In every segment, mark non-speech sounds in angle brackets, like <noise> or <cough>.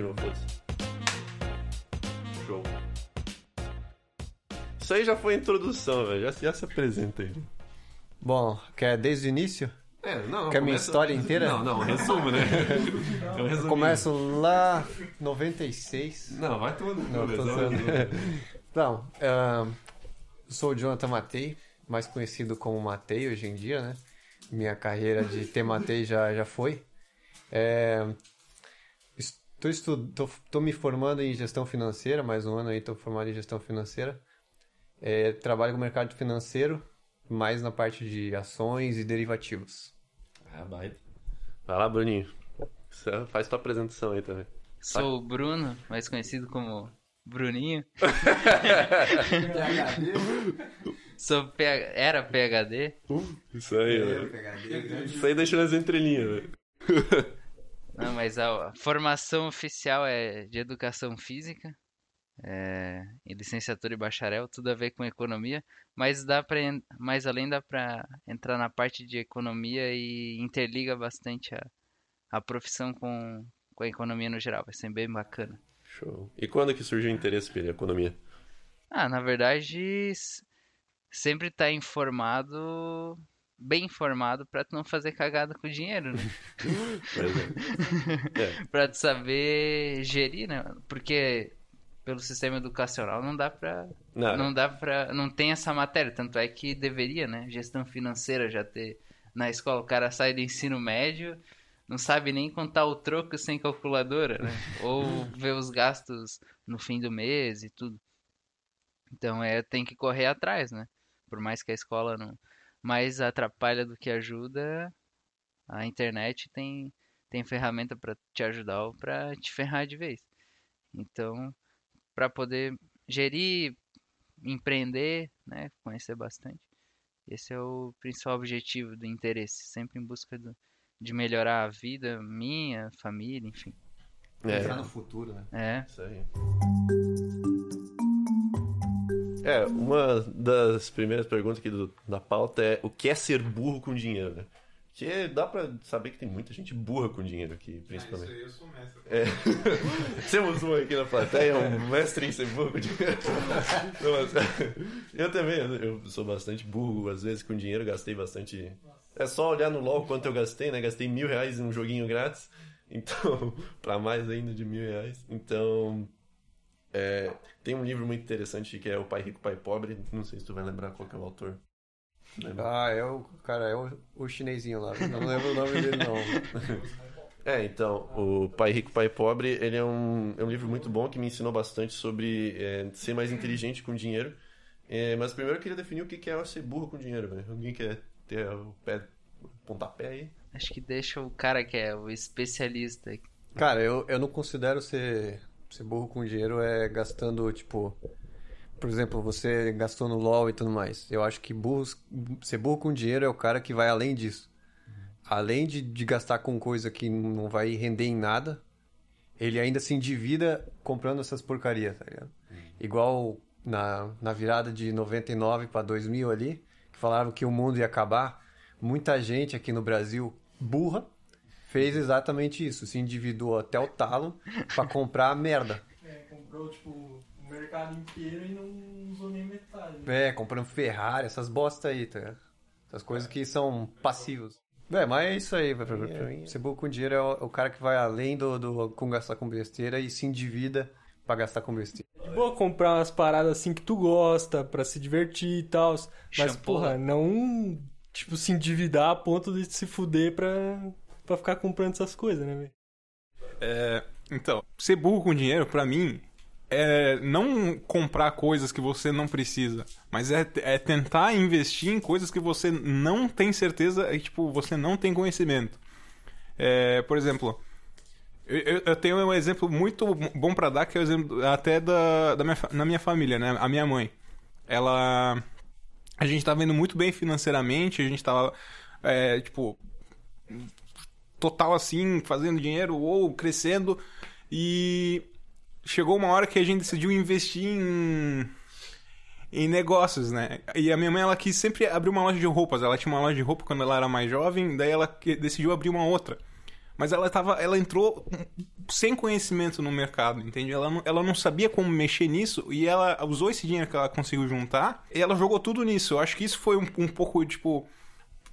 de novo, foda-se. Show. Isso aí já foi a introdução, velho. Já, já se apresenta aí. Bom, quer desde o início? É, não. Quer minha história inteira? Não, não, resumo, né? <laughs> Eu resumo. Começo lá 96. Não, vai tomando. Não, tô. Então, <laughs> eu sou o Jonathan Matei, mais conhecido como Matei hoje em dia, né? Minha carreira de ter Matei já, já foi. É, estou estu- tô, tô me formando em gestão financeira, mais um ano aí estou formado em gestão financeira. É, trabalho com o mercado financeiro, mais na parte de ações e derivativos. Ah, baita. Vai lá, Bruninho. Faz tua apresentação aí também. Sou o Bruno, mais conhecido como Bruninho. <laughs> Sou PH... Era PHD. Isso aí, velho. Isso aí deixa nas entrelinhas, <laughs> velho. Não, mas a formação oficial é de educação física. É, e licenciatura e bacharel, tudo a ver com economia, mas dá para mais além dá para entrar na parte de economia e interliga bastante a, a profissão com, com a economia no geral, vai ser bem bacana. Show. E quando que surgiu o interesse pela economia? Ah, na verdade, sempre tá informado, bem informado pra tu não fazer cagada com o dinheiro, né? <laughs> Pois <laughs> é. Pra tu saber gerir, né? Porque pelo sistema educacional não dá pra Não, não dá para não tem essa matéria, tanto é que deveria, né? Gestão financeira já ter na escola, o cara sai do ensino médio, não sabe nem contar o troco sem calculadora, né? <laughs> Ou ver os gastos no fim do mês e tudo. Então é, tem que correr atrás, né? Por mais que a escola não mais atrapalha do que ajuda, a internet tem tem ferramenta para te ajudar ou para te ferrar de vez. Então, para poder gerir, empreender, né, conhecer bastante. Esse é o principal objetivo do interesse, sempre em busca do, de melhorar a vida minha, família, enfim. Pensar É, no futuro, né? É, isso aí. É, uma das primeiras perguntas aqui do- da pauta é o que é ser burro com dinheiro, né? Que dá pra saber que tem muita gente burra com dinheiro aqui, principalmente. Isso aí eu sou mestre. É. <laughs> Temos um aqui na plateia, um mestre em ser burro com dinheiro. <laughs> Não, mas- <laughs> eu também, eu sou bastante burro, às vezes com dinheiro, gastei bastante. É só olhar no LOL quanto eu gastei, né? Gastei mil reais em um joguinho grátis. Então, pra mais ainda de mil reais. Então, é, tem um livro muito interessante que é O Pai Rico, Pai Pobre. Não sei se tu vai lembrar qual que é o autor. Lembra? Ah, é o cara, é o, o chinesinho lá. Não lembro o nome dele não. <laughs> É, então, o Pai Rico, Pai Pobre, ele é um, é um livro muito bom que me ensinou bastante sobre é, ser mais inteligente com dinheiro. É, mas primeiro eu queria definir o que que é ser burro com dinheiro, velho. Alguém quer ter o pé, pontapé aí? acho que deixa o cara que é o especialista. Cara, eu, eu não considero ser, ser burro com dinheiro é gastando, tipo. Por exemplo, você gastou no LOL e tudo mais. Eu acho que burros, ser burro com dinheiro é o cara que vai além disso. Além de, de gastar com coisa que não vai render em nada, ele ainda se endivida comprando essas porcarias, tá ligado? Igual na, na virada de 99 para 2000 ali, que falavam que o mundo ia acabar. Muita gente aqui no Brasil, burra, fez exatamente isso. Se endividou até o talo pra comprar a merda. É, comprou, tipo, o mercado inteiro e não usou nem metade. né? É, comprando Ferrari, essas bosta aí, tá ligado? Essas coisas que são passivos. É, mas é isso aí, velho. Pra mim, Ser burro com dinheiro é o, o cara que vai além do, do com gastar com besteira e se endivida pra gastar com besteira. De boa comprar umas paradas assim que tu gosta, pra se divertir e tal. Mas, Shampoo. porra, não, tipo, se endividar a ponto de se fuder pra, pra ficar comprando essas coisas, né, velho? É, então, ser burro com dinheiro, pra mim, é não comprar coisas que você não precisa, mas é, é tentar investir em coisas que você não tem certeza e, tipo, você não tem conhecimento. É, por exemplo, eu, eu- tenho um exemplo muito bom pra dar, que é o exemplo até da, da minha, na minha família, né? A minha mãe. Ela. A gente tava indo muito bem financeiramente, a gente tava, é, tipo, total assim, fazendo dinheiro ou crescendo. E chegou uma hora que a gente decidiu investir em, em negócios, né? E a minha mãe, ela quis sempre abrir uma loja de roupas. Ela tinha uma loja de roupa quando ela era mais jovem, daí ela decidiu abrir uma outra. mas ela tava, ela entrou sem conhecimento no mercado, entende? Ela não, ela não sabia como mexer nisso e ela usou esse dinheiro que ela conseguiu juntar e ela jogou tudo nisso. Eu acho que isso foi um, um pouco, tipo,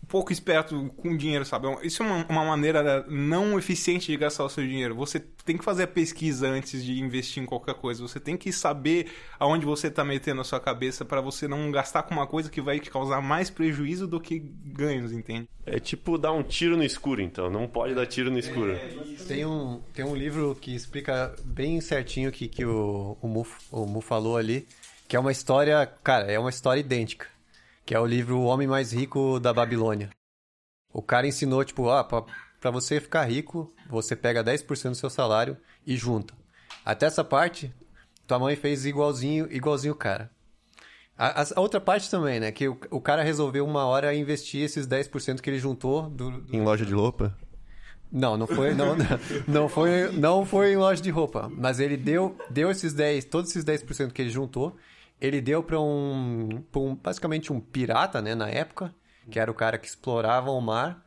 pouco esperto com dinheiro, sabe? Isso é uma, uma maneira não eficiente de gastar o seu dinheiro. Você tem que fazer a pesquisa antes de investir em qualquer coisa. Você tem que saber aonde você está metendo a sua cabeça para você não gastar com uma coisa que vai te causar mais prejuízo do que ganhos, entende? É tipo dar um tiro no escuro, então. Não pode dar tiro no escuro. Tem um, tem um livro que explica bem certinho o que, que o, o, Mu, o Mu falou ali, que é uma história, cara, é uma história idêntica, que é o livro O Homem Mais Rico da Babilônia. O cara ensinou, tipo, ah, pra, pra você ficar rico, você pega 10% do seu salário e junta. Até essa parte, tua mãe fez igualzinho, igualzinho o cara. A, a outra parte também, né? Que o, o cara resolveu uma hora investir esses 10% que ele juntou do, do Em loja de roupa? não, não foi, não, <laughs> não foi, não foi em loja de roupa, mas ele deu, deu esses 10, todos esses 10% que ele juntou, ele deu para um, pra um, basicamente um pirata, né, na época, que era o cara que explorava o mar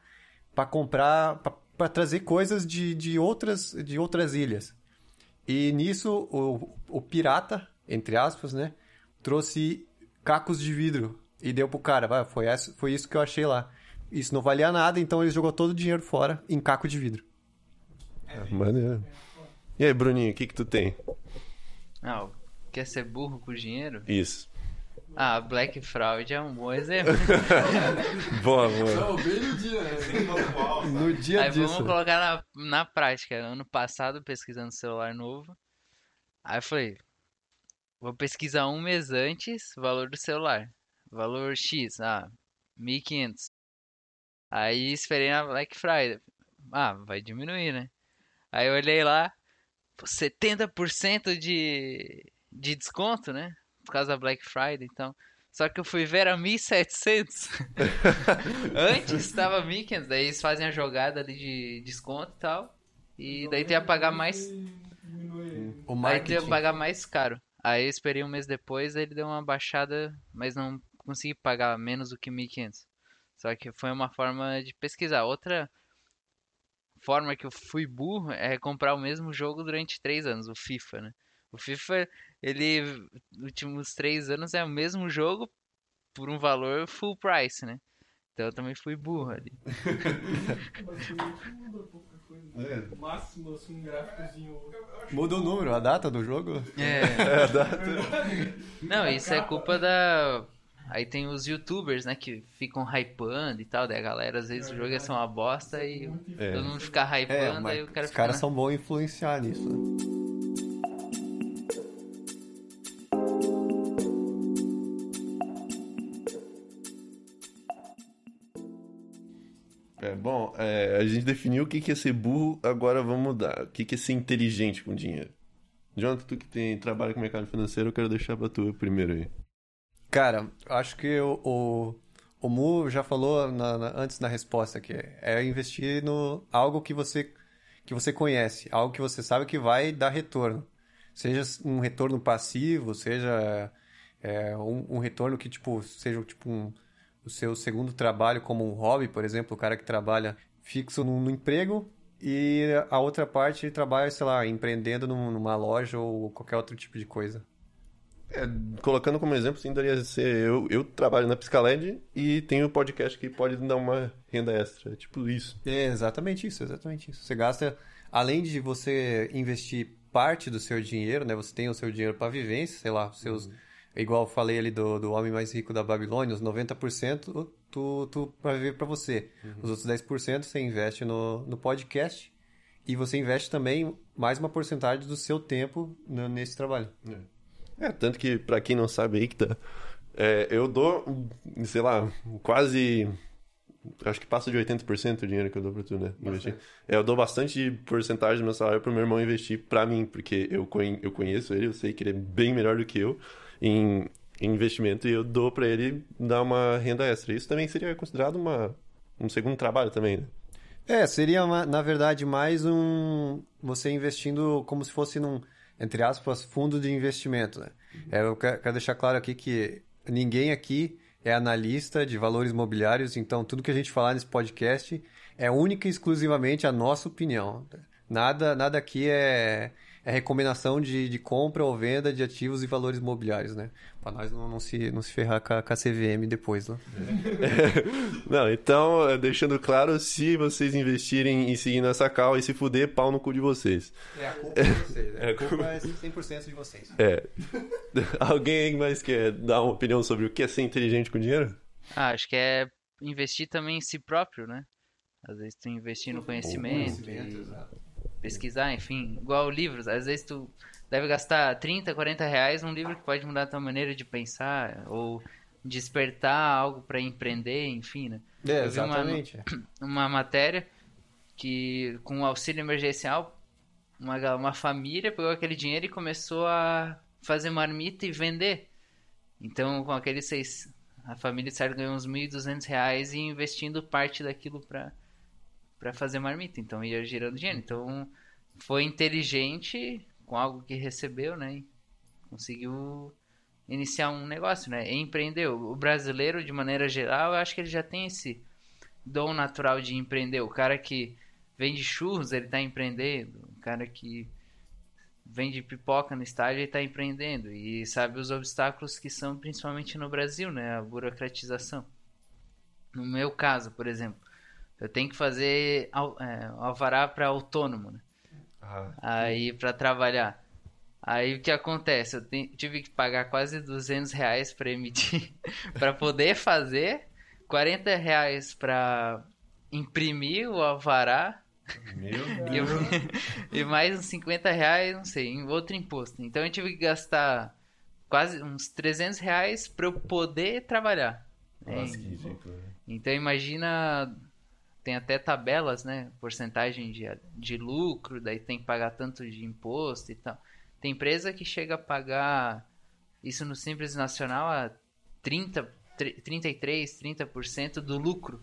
para comprar, para trazer coisas de, de outras, de outras ilhas. E nisso o, o pirata, entre aspas, né, trouxe cacos de vidro e deu pro cara, vai, foi, essa- foi isso que eu achei lá. Isso não valia nada, então ele jogou todo o dinheiro fora em caco de vidro. Maneiro. E aí, Bruninho, o que que tu tem? Ah, quer ser burro com dinheiro? Isso. Ah, Black Fraud é um bom exemplo. <laughs> Boa, boa. Não, bem no dia, né? No dia Aí disso. vamos colocar na, na prática. Ano passado, pesquisando celular novo. Aí eu falei, vou pesquisar um mês antes o valor do celular. Valor X, ah, 1.500. Aí esperei na Black Friday. Ah, vai diminuir, né? Aí eu olhei lá, pô, 70% de, de desconto, né? Por causa da Black Friday, então. Só que eu fui ver era 1.700. <laughs> Antes estava 1.500, daí eles fazem a jogada ali de desconto e tal. E daí tem a pagar mais. O Aí tem a marketing. pagar mais caro. Aí eu esperei um mês depois, ele deu uma baixada, mas não consegui pagar menos do que 1.500. Só que foi uma forma de pesquisar. Outra forma que eu fui burro é comprar o mesmo jogo durante três anos, o FIFA, né? O FIFA, ele, últimos três anos é o mesmo jogo por um valor full price, né? Então eu também fui burro ali. Coisa. Máximo, assim, um gráficozinho. Muda o número, a data do jogo. É. <laughs> Não, isso é culpa da. Aí tem os youtubers, né, que ficam hypando e tal, daí a galera às vezes o jogo ia ser uma bosta e É. todo mundo fica É, hypando, mas aí o cara os caras na- são bons influenciar nisso. né? É, bom, é, a gente definiu o que é ser burro, agora vamos mudar. O que é ser inteligente com dinheiro? Jonathan, tu que tem, trabalha com mercado financeiro, eu quero deixar pra tu primeiro aí. Cara, acho que o, o, o Mu já falou na- na- antes na resposta que é investir no algo que você que você conhece, algo que você sabe que vai dar retorno. Seja um retorno passivo, seja é, um, um retorno que tipo seja tipo um, o seu segundo trabalho como um hobby, por exemplo, o cara que trabalha fixo no, no emprego e a outra parte trabalha, sei lá, empreendendo num- numa loja ou qualquer outro tipo de coisa. É, colocando como exemplo, sim, daria ser eu, eu trabalho na Psicaled e tenho um podcast que pode dar uma renda extra, é tipo isso. É exatamente isso, exatamente isso. Você gasta, além de você investir parte do seu dinheiro, né? Você tem o seu dinheiro para vivência, sei lá, os seus. Igual eu falei ali do, do homem mais rico da Babilônia, os 90% tu, tu para viver para você. Os outros 10% você investe no, no podcast e você investe também mais uma porcentagem do seu tempo nesse trabalho. É, tanto que, pra quem não sabe aí que tá, é, eu dou, sei lá, quase, acho que passa de 80% o dinheiro que eu dou pra tu, né, investir. É, eu dou bastante porcentagem do meu salário pro meu irmão investir pra mim, porque eu, eu conheço ele, eu sei que ele é bem melhor do que eu em, investimento e eu dou pra ele dar uma renda extra. Isso também seria considerado uma, um segundo trabalho também, né? É, seria, na verdade, mais um. Você investindo como se fosse num, entre aspas, fundo de investimento. Né? É, eu quero deixar claro aqui que ninguém aqui é analista de valores imobiliários, então tudo que a gente falar nesse podcast é única e exclusivamente a nossa opinião. Nada, nada aqui é, é recomendação de, de compra ou venda de ativos e valores imobiliários, né? Pra nós não, não, se, não se ferrar com a, com a CVM depois, né? <laughs> Não, então, eh, deixando claro, se vocês investirem em seguir nessa cal e se fuder, pau no cu de vocês. É a culpa de vocês. É, A culpa é 100% de vocês. É. <laughs> Alguém mais quer dar uma opinião sobre o que é ser inteligente com dinheiro? Ah, acho que é investir também em si próprio, né? Às vezes tu investir no conhecimento, e pesquisar, enfim, igual livros. Às vezes tu deve gastar 30, 40 reais num livro que pode mudar a tua maneira de pensar ou despertar algo para empreender, enfim, né? É, vi uma- exatamente. <clears throat> uma matéria que com auxílio emergencial uma, uma família pegou aquele dinheiro e começou a fazer marmita e vender. Então com aqueles seis a família certo ganhou uns 1.200 reais e investindo parte daquilo para para fazer marmita. Então ia girando dinheiro. Então foi inteligente com algo que recebeu, né? e Conseguiu iniciar um negócio, né? E empreendeu. O brasileiro, de maneira geral, eu acho que ele já tem esse dom natural de empreender. O cara que vende churros, ele está empreendendo. O cara que vende pipoca no estádio, ele está empreendendo. E sabe os obstáculos que são, principalmente no Brasil, né? A burocratização. No meu caso, por exemplo, eu tenho que fazer al- é, alvará para autônomo, né? Aí para trabalhar. Aí o que acontece? Eu te- tive que pagar quase 200 reais para emitir, <laughs> para poder fazer, 40 reais para imprimir o alvará Meu e, <laughs> e mais uns 50 reais, não sei, em outro imposto. Então eu tive que gastar quase uns 300 reais para eu poder trabalhar. Nossa, É, que ridículo. né? então imagina, tem até tabelas, né? Porcentagem de, de lucro, daí tem que pagar tanto de imposto e tal. Tem empresa que chega a pagar isso no Simples Nacional a 30, tre- 33, 30% do lucro.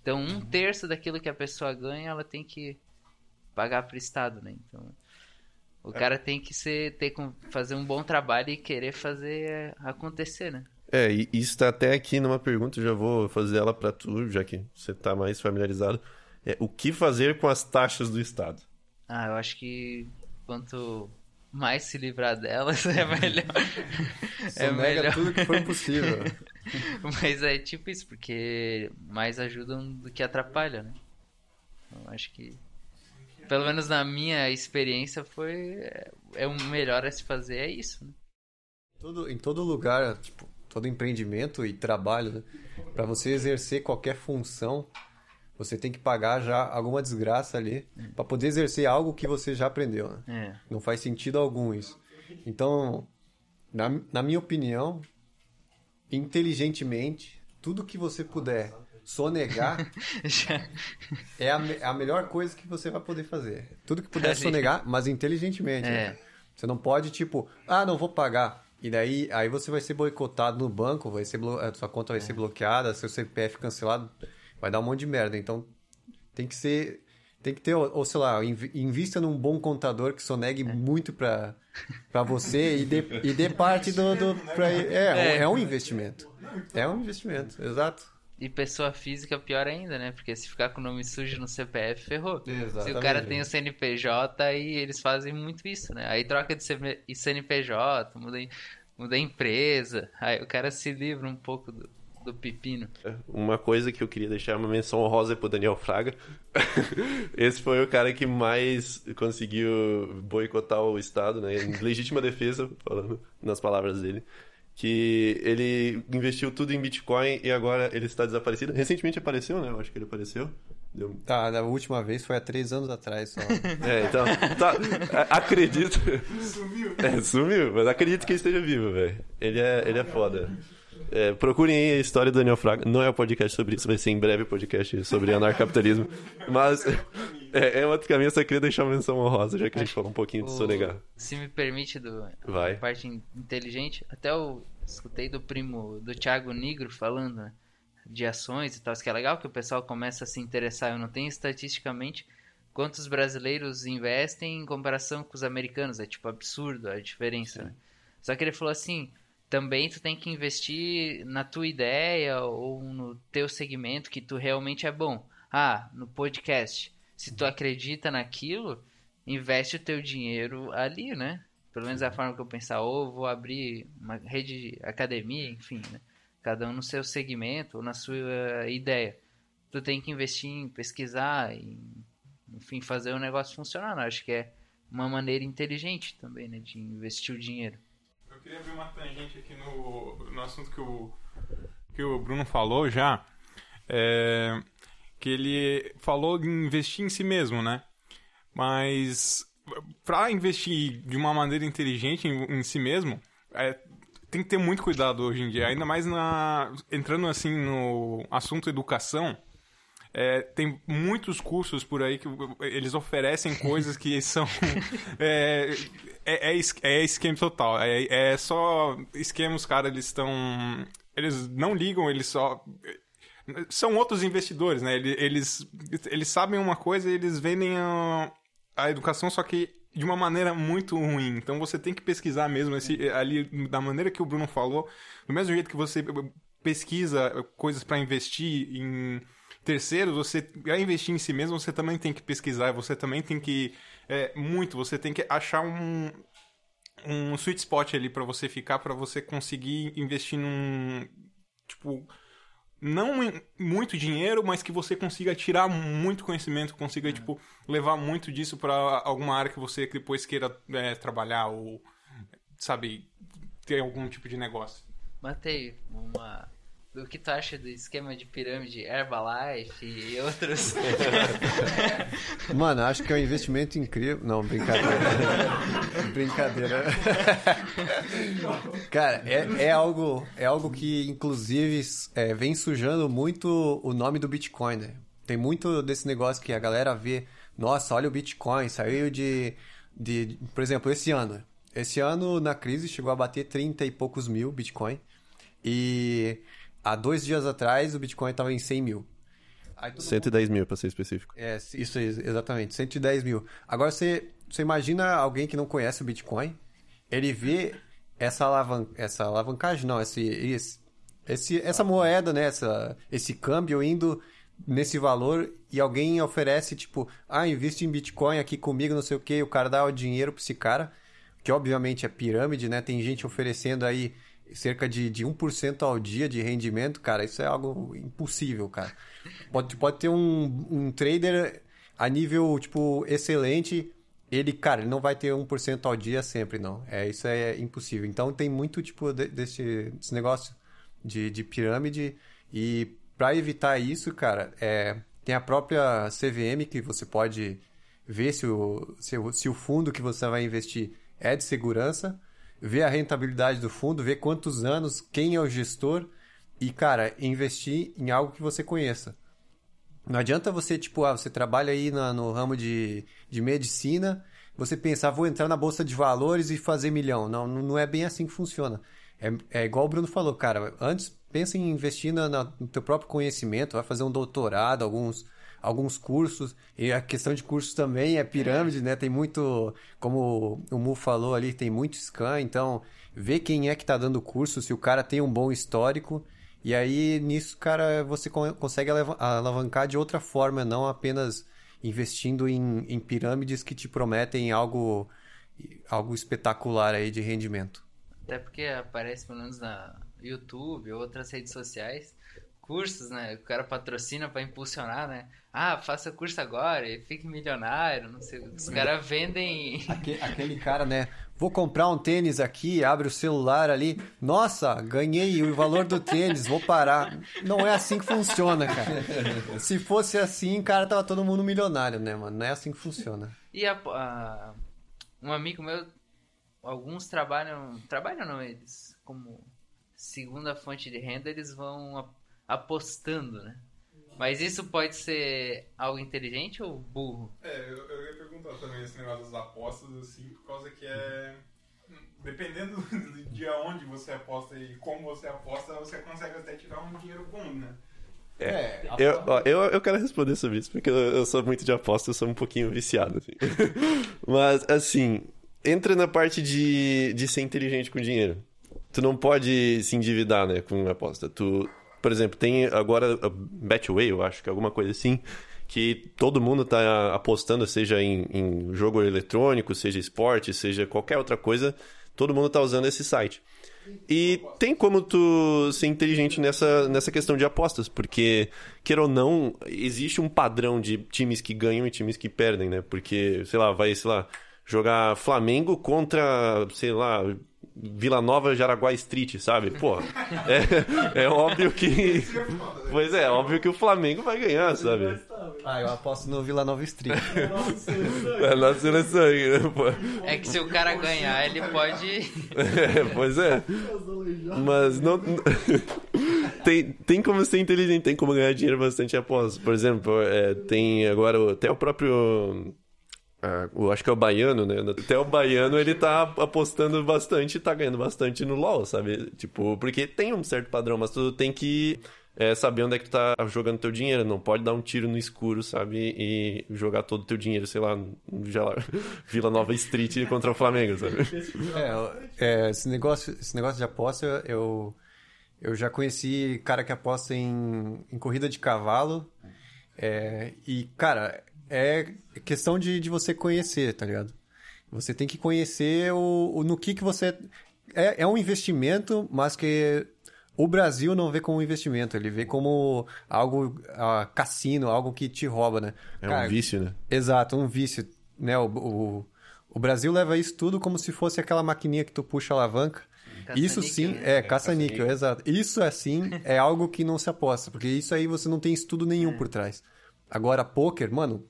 Então um terço daquilo que a pessoa ganha, ela tem que pagar para o Estado, né? Então o cara tem que ser, ter, fazer um bom trabalho e querer fazer acontecer, né? É, e isso tá até aqui numa pergunta, eu já vou fazer ela pra tu, já que você tá mais familiarizado. É, o que fazer com as taxas do Estado? Ah, eu acho que quanto mais se livrar delas <laughs> é melhor. é melhor. tudo que for possível. <laughs> Mas é tipo isso, porque mais ajudam do que atrapalham, né? Então, acho que pelo menos na minha experiência foi é, é o melhor a se fazer é isso, né? Todo, em todo lugar, tipo, todo empreendimento e trabalho, né? Para você exercer qualquer função, você tem que pagar já alguma desgraça ali para poder exercer algo que você já aprendeu, né? É. Não faz sentido algum isso. Então, na, na minha opinião, inteligentemente, tudo que você puder sonegar <laughs> é a, me- a melhor coisa que você vai poder fazer. Tudo que puder sonegar, mas inteligentemente. É. né? Você não pode, tipo, ah, não vou pagar. E daí aí você vai ser boicotado no banco, vai ser blo... a sua conta vai ser bloqueada, seu CPF cancelado, vai dar um monte de merda. Então tem que ser. Tem que ter, ou, ou sei lá, inv- invista num bom contador que sonegue muito pra, pra você e dê, e dê <laughs> parte do. do pra, é, é um investimento. É um investimento, exato. E pessoa física pior ainda, né? Porque se ficar com o nome sujo no CPF, ferrou. Se o Exatamente. cara tem o CNPJ, aí eles fazem muito isso, né? Aí troca de CNPJ, muda, muda a empresa, aí o cara se livra um pouco do, do pepino. Uma coisa que eu queria deixar uma menção honrosa é pro Daniel Fraga. <laughs> Esse foi o cara que mais conseguiu boicotar o Estado, né? Em legítima defesa, falando nas palavras dele. Que ele investiu tudo em Bitcoin e agora ele está desaparecido. Recentemente apareceu, né? Eu acho que ele apareceu. Deu- Tá, da última vez foi há três anos atrás só. <laughs> É, então, tá, a- acredito. Sumiu. É, sumiu, mas acredito que ele esteja vivo, velho. Ele é, ele é foda. É, procurem aí a história do Daniel Fraga. Não é um podcast sobre isso, vai ser em breve podcast sobre anarcapitalismo. Mas é, é outro caminho, eu só queria deixar uma menção honrosa, já que a gente falou um pouquinho de O- sonegar. Se me permite, do, Vai. a parte in- inteligente, até eu escutei do primo do Thiago Negro falando né, de ações e tal, que é legal que o pessoal começa a se interessar. Eu não tenho estatisticamente quantos brasileiros investem em comparação com os americanos, é tipo absurdo a diferença. né? Só que ele falou assim, também tu tem que investir na tua ideia ou no teu segmento que tu realmente é bom. Ah, no podcast. Se tu acredita naquilo, investe o teu dinheiro ali, né? Pelo menos é a forma que eu pensar, ou vou abrir uma rede de academia, enfim, né? Cada um no seu segmento ou na sua ideia. Tu tem que investir em pesquisar, em, enfim, fazer o negócio funcionar. né? Acho que é uma maneira inteligente também, né? De investir o dinheiro. Eu queria abrir uma tangente aqui no, no assunto que o, que o Bruno falou já. É, que ele falou em investir em si mesmo, né? Mas para investir de uma maneira inteligente em, em si mesmo, é, tem que ter muito cuidado hoje em dia. Ainda mais na, entrando assim no assunto educação. É, tem muitos cursos por aí que eles oferecem <laughs> coisas que são. É, é, é, é esquema total. É, é só esquema, os caras eles estão. Eles não ligam, eles só. São outros investidores, né? Eles, eles, sabem uma coisa e eles vendem a, a educação, só que de uma maneira muito ruim. Então você tem que pesquisar mesmo esse, ali, da maneira que o Bruno falou, do mesmo jeito que você pesquisa coisas para investir em terceiros, você vai investir em si mesmo, você também tem que pesquisar, você também tem que é, muito, você tem que achar um um sweet spot ali para você ficar, para você conseguir investir num tipo não muito dinheiro, mas que você consiga tirar muito conhecimento, consiga tipo levar muito disso para alguma área que você depois queira é, trabalhar ou sabe ter algum tipo de negócio. Matei uma. O que tu acha do esquema de pirâmide Herbalife e outros? <laughs> Mano, acho que é um investimento incrível. Não, brincadeira. <laughs> brincadeira. <laughs> Cara, é, é algo, é algo que, inclusive, é, vem sujando muito o nome do Bitcoin, né? Tem muito desse negócio que a galera vê. Nossa, olha o Bitcoin, saiu de, de. de- Por exemplo, esse ano. Esse ano, na crise, chegou a bater 30 e poucos mil Bitcoin. E há dois dias atrás, o Bitcoin estava em 100 mil. Aí todo 110 mil, pra ser específico. é, isso aí, exatamente, 110 mil. Agora você, você imagina alguém que não conhece o Bitcoin, ele vê essa, alavan essa alavancagem, não, esse, esse, esse- essa moeda, né, essa, esse câmbio indo nesse valor e alguém oferece, tipo, ah, investe em Bitcoin aqui comigo, não sei o que, o cara dá o dinheiro pra esse cara, que obviamente é pirâmide, né, tem gente oferecendo aí cerca de, de 1% ao dia de rendimento, cara, isso é algo impossível, cara. Pode, pode ter um, um trader a nível, tipo, excelente, ele, cara, ele não vai ter 1% ao dia sempre, não. É, isso é impossível. Então tem muito, tipo, de- desse, desse negócio de, de pirâmide e para evitar isso, cara, é, tem a própria CVM que você pode ver se o, se, o, se o fundo que você vai investir é de segurança, ver a rentabilidade do fundo, ver quantos anos, quem é o gestor e, cara, investir em algo que você conheça. Não adianta você, tipo, ah, você trabalha aí na- no ramo de, de medicina, você pensar, vou entrar na bolsa de valores e fazer milhão. Não, não é bem assim que funciona. É, é igual o Bruno falou, cara, antes pensa em investir na- no teu próprio conhecimento, vai fazer um doutorado, alguns, alguns cursos, e a questão de cursos também é pirâmide, né? Tem muito, como o Mu falou ali, tem muito scan, então vê quem é que tá dando curso, se o cara tem um bom histórico, e aí, nisso, cara, você con- consegue alava- alavancar de outra forma, não apenas investindo em, em pirâmides que te prometem algo, algo espetacular aí de rendimento. Até porque aparece pelo menos na YouTube ou outras redes sociais cursos, né? O cara patrocina pra impulsionar, né? Ah, faça curso agora e fique milionário, não sei. Os caras vendem. Aque- <laughs> Aquele cara, né? Vou comprar um tênis aqui, abre o celular ali. Nossa, ganhei o valor do tênis, vou parar. Não é assim que funciona, cara. Se fosse assim, cara, tava todo mundo milionário, né, mano? Não é assim que funciona. E a- a- um amigo meu, alguns trabalham. Trabalham não, eles. Como segunda fonte de renda, eles vão apostando, né? Mas isso pode ser algo inteligente ou burro? É, eu, eu ia perguntar também esse negócio das apostas, assim, por causa que é. Dependendo <laughs> de onde você aposta e como você aposta, você consegue até tirar um dinheiro bom, né? É, Eu, ó, eu, eu quero responder sobre isso, porque eu, eu sou muito de aposta, eu sou um pouquinho viciado, assim. <laughs> Mas, assim, entra na parte de, de ser inteligente com dinheiro. Tu não pode se endividar, né, com aposta. Tu por exemplo, tem agora a Betway, eu acho que é alguma coisa assim, que todo mundo tá apostando, seja em, em jogo eletrônico, seja esporte, seja qualquer outra coisa, todo mundo tá usando esse site. E tem como tu ser inteligente nessa, nessa questão de apostas, porque, queira ou não, existe um padrão de times que ganham e times que perdem, né? Porque, sei lá, vai, sei lá, jogar Flamengo contra, sei lá, Vila Nova Jaraguá Street, sabe? Pô, é, é óbvio que. Pois é, óbvio que o Flamengo vai ganhar, sabe? Ah, eu aposto no Vila Nova Street. É nossa seleção aí, né? Pô. É que se o cara ganhar, ele pode. É, pois é. Mas não. tem, tem como ser inteligente, tem como ganhar dinheiro bastante após. Por exemplo, é, tem agora o- até o próprio. Ah, o- acho que é o Baiano, né? Até o Baiano ele tá apostando bastante tá ganhando bastante no LoL, sabe? Tipo, porque tem um certo padrão, mas tu tem que é, saber onde é que tu tá jogando teu dinheiro. Não pode dar um tiro no escuro, sabe? E jogar todo o teu dinheiro, sei lá, lá, <laughs> Vila Nova Street contra o Flamengo, sabe? É, é, esse, negócio, esse negócio de aposta, eu, eu já conheci cara que aposta em, em corrida de cavalo. é, e, cara, é questão de, de você conhecer, tá ligado? Você tem que conhecer o, o- no que que você... É, é um investimento, mas que o Brasil não vê como investimento. Ele vê como algo... ah, cassino, algo que te rouba, né? É Cara, um vício, né? Exato, um vício, né? O, o, o Brasil leva isso tudo como se fosse aquela maquininha que tu puxa a alavanca. isso sim, né? é, caça-níquel, exato. Isso assim é algo que não se aposta, porque isso aí você não tem estudo nenhum por trás. Agora, pôquer, mano,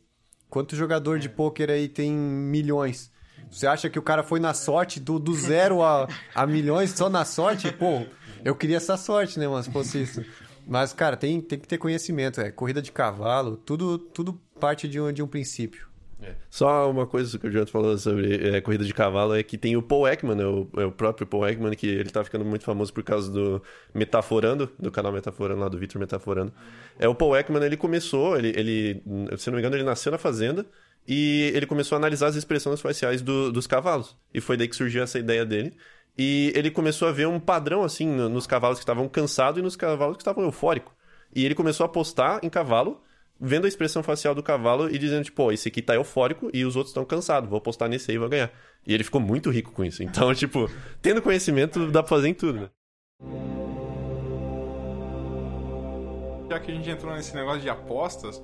quanto jogador de pôquer aí tem milhões? Você acha que o cara foi na sorte, do, do zero a, a milhões só na sorte? Pô, eu queria essa sorte, né, mano, se fosse isso. Mas, cara, tem, tem que ter conhecimento, é. Corrida de cavalo, tudo, tudo parte de um, de um princípio. Só uma coisa que o Jonathan falou sobre é, corrida de cavalo é que tem o Paul Ekman, né, o, é o próprio Paul Ekman, que ele tá ficando muito famoso por causa do Metaforando, do canal Metaforando lá, do Victor Metaforando. É, o Paul Ekman, ele começou, ele, ele, se não me engano, ele nasceu na fazenda e ele começou a analisar as expressões faciais do- dos cavalos. E foi daí que surgiu essa ideia dele. E ele começou a ver um padrão, assim, no- nos cavalos que estavam cansados e nos cavalos que estavam eufóricos. E ele começou a apostar em cavalo, vendo a expressão facial do cavalo e dizendo, tipo, ó, esse aqui tá eufórico e os outros estão cansados, vou apostar nesse aí e vou ganhar. E ele ficou muito rico com isso. Então, <laughs> tipo, tendo conhecimento, dá pra fazer em tudo, né? Já que a gente entrou nesse negócio de apostas,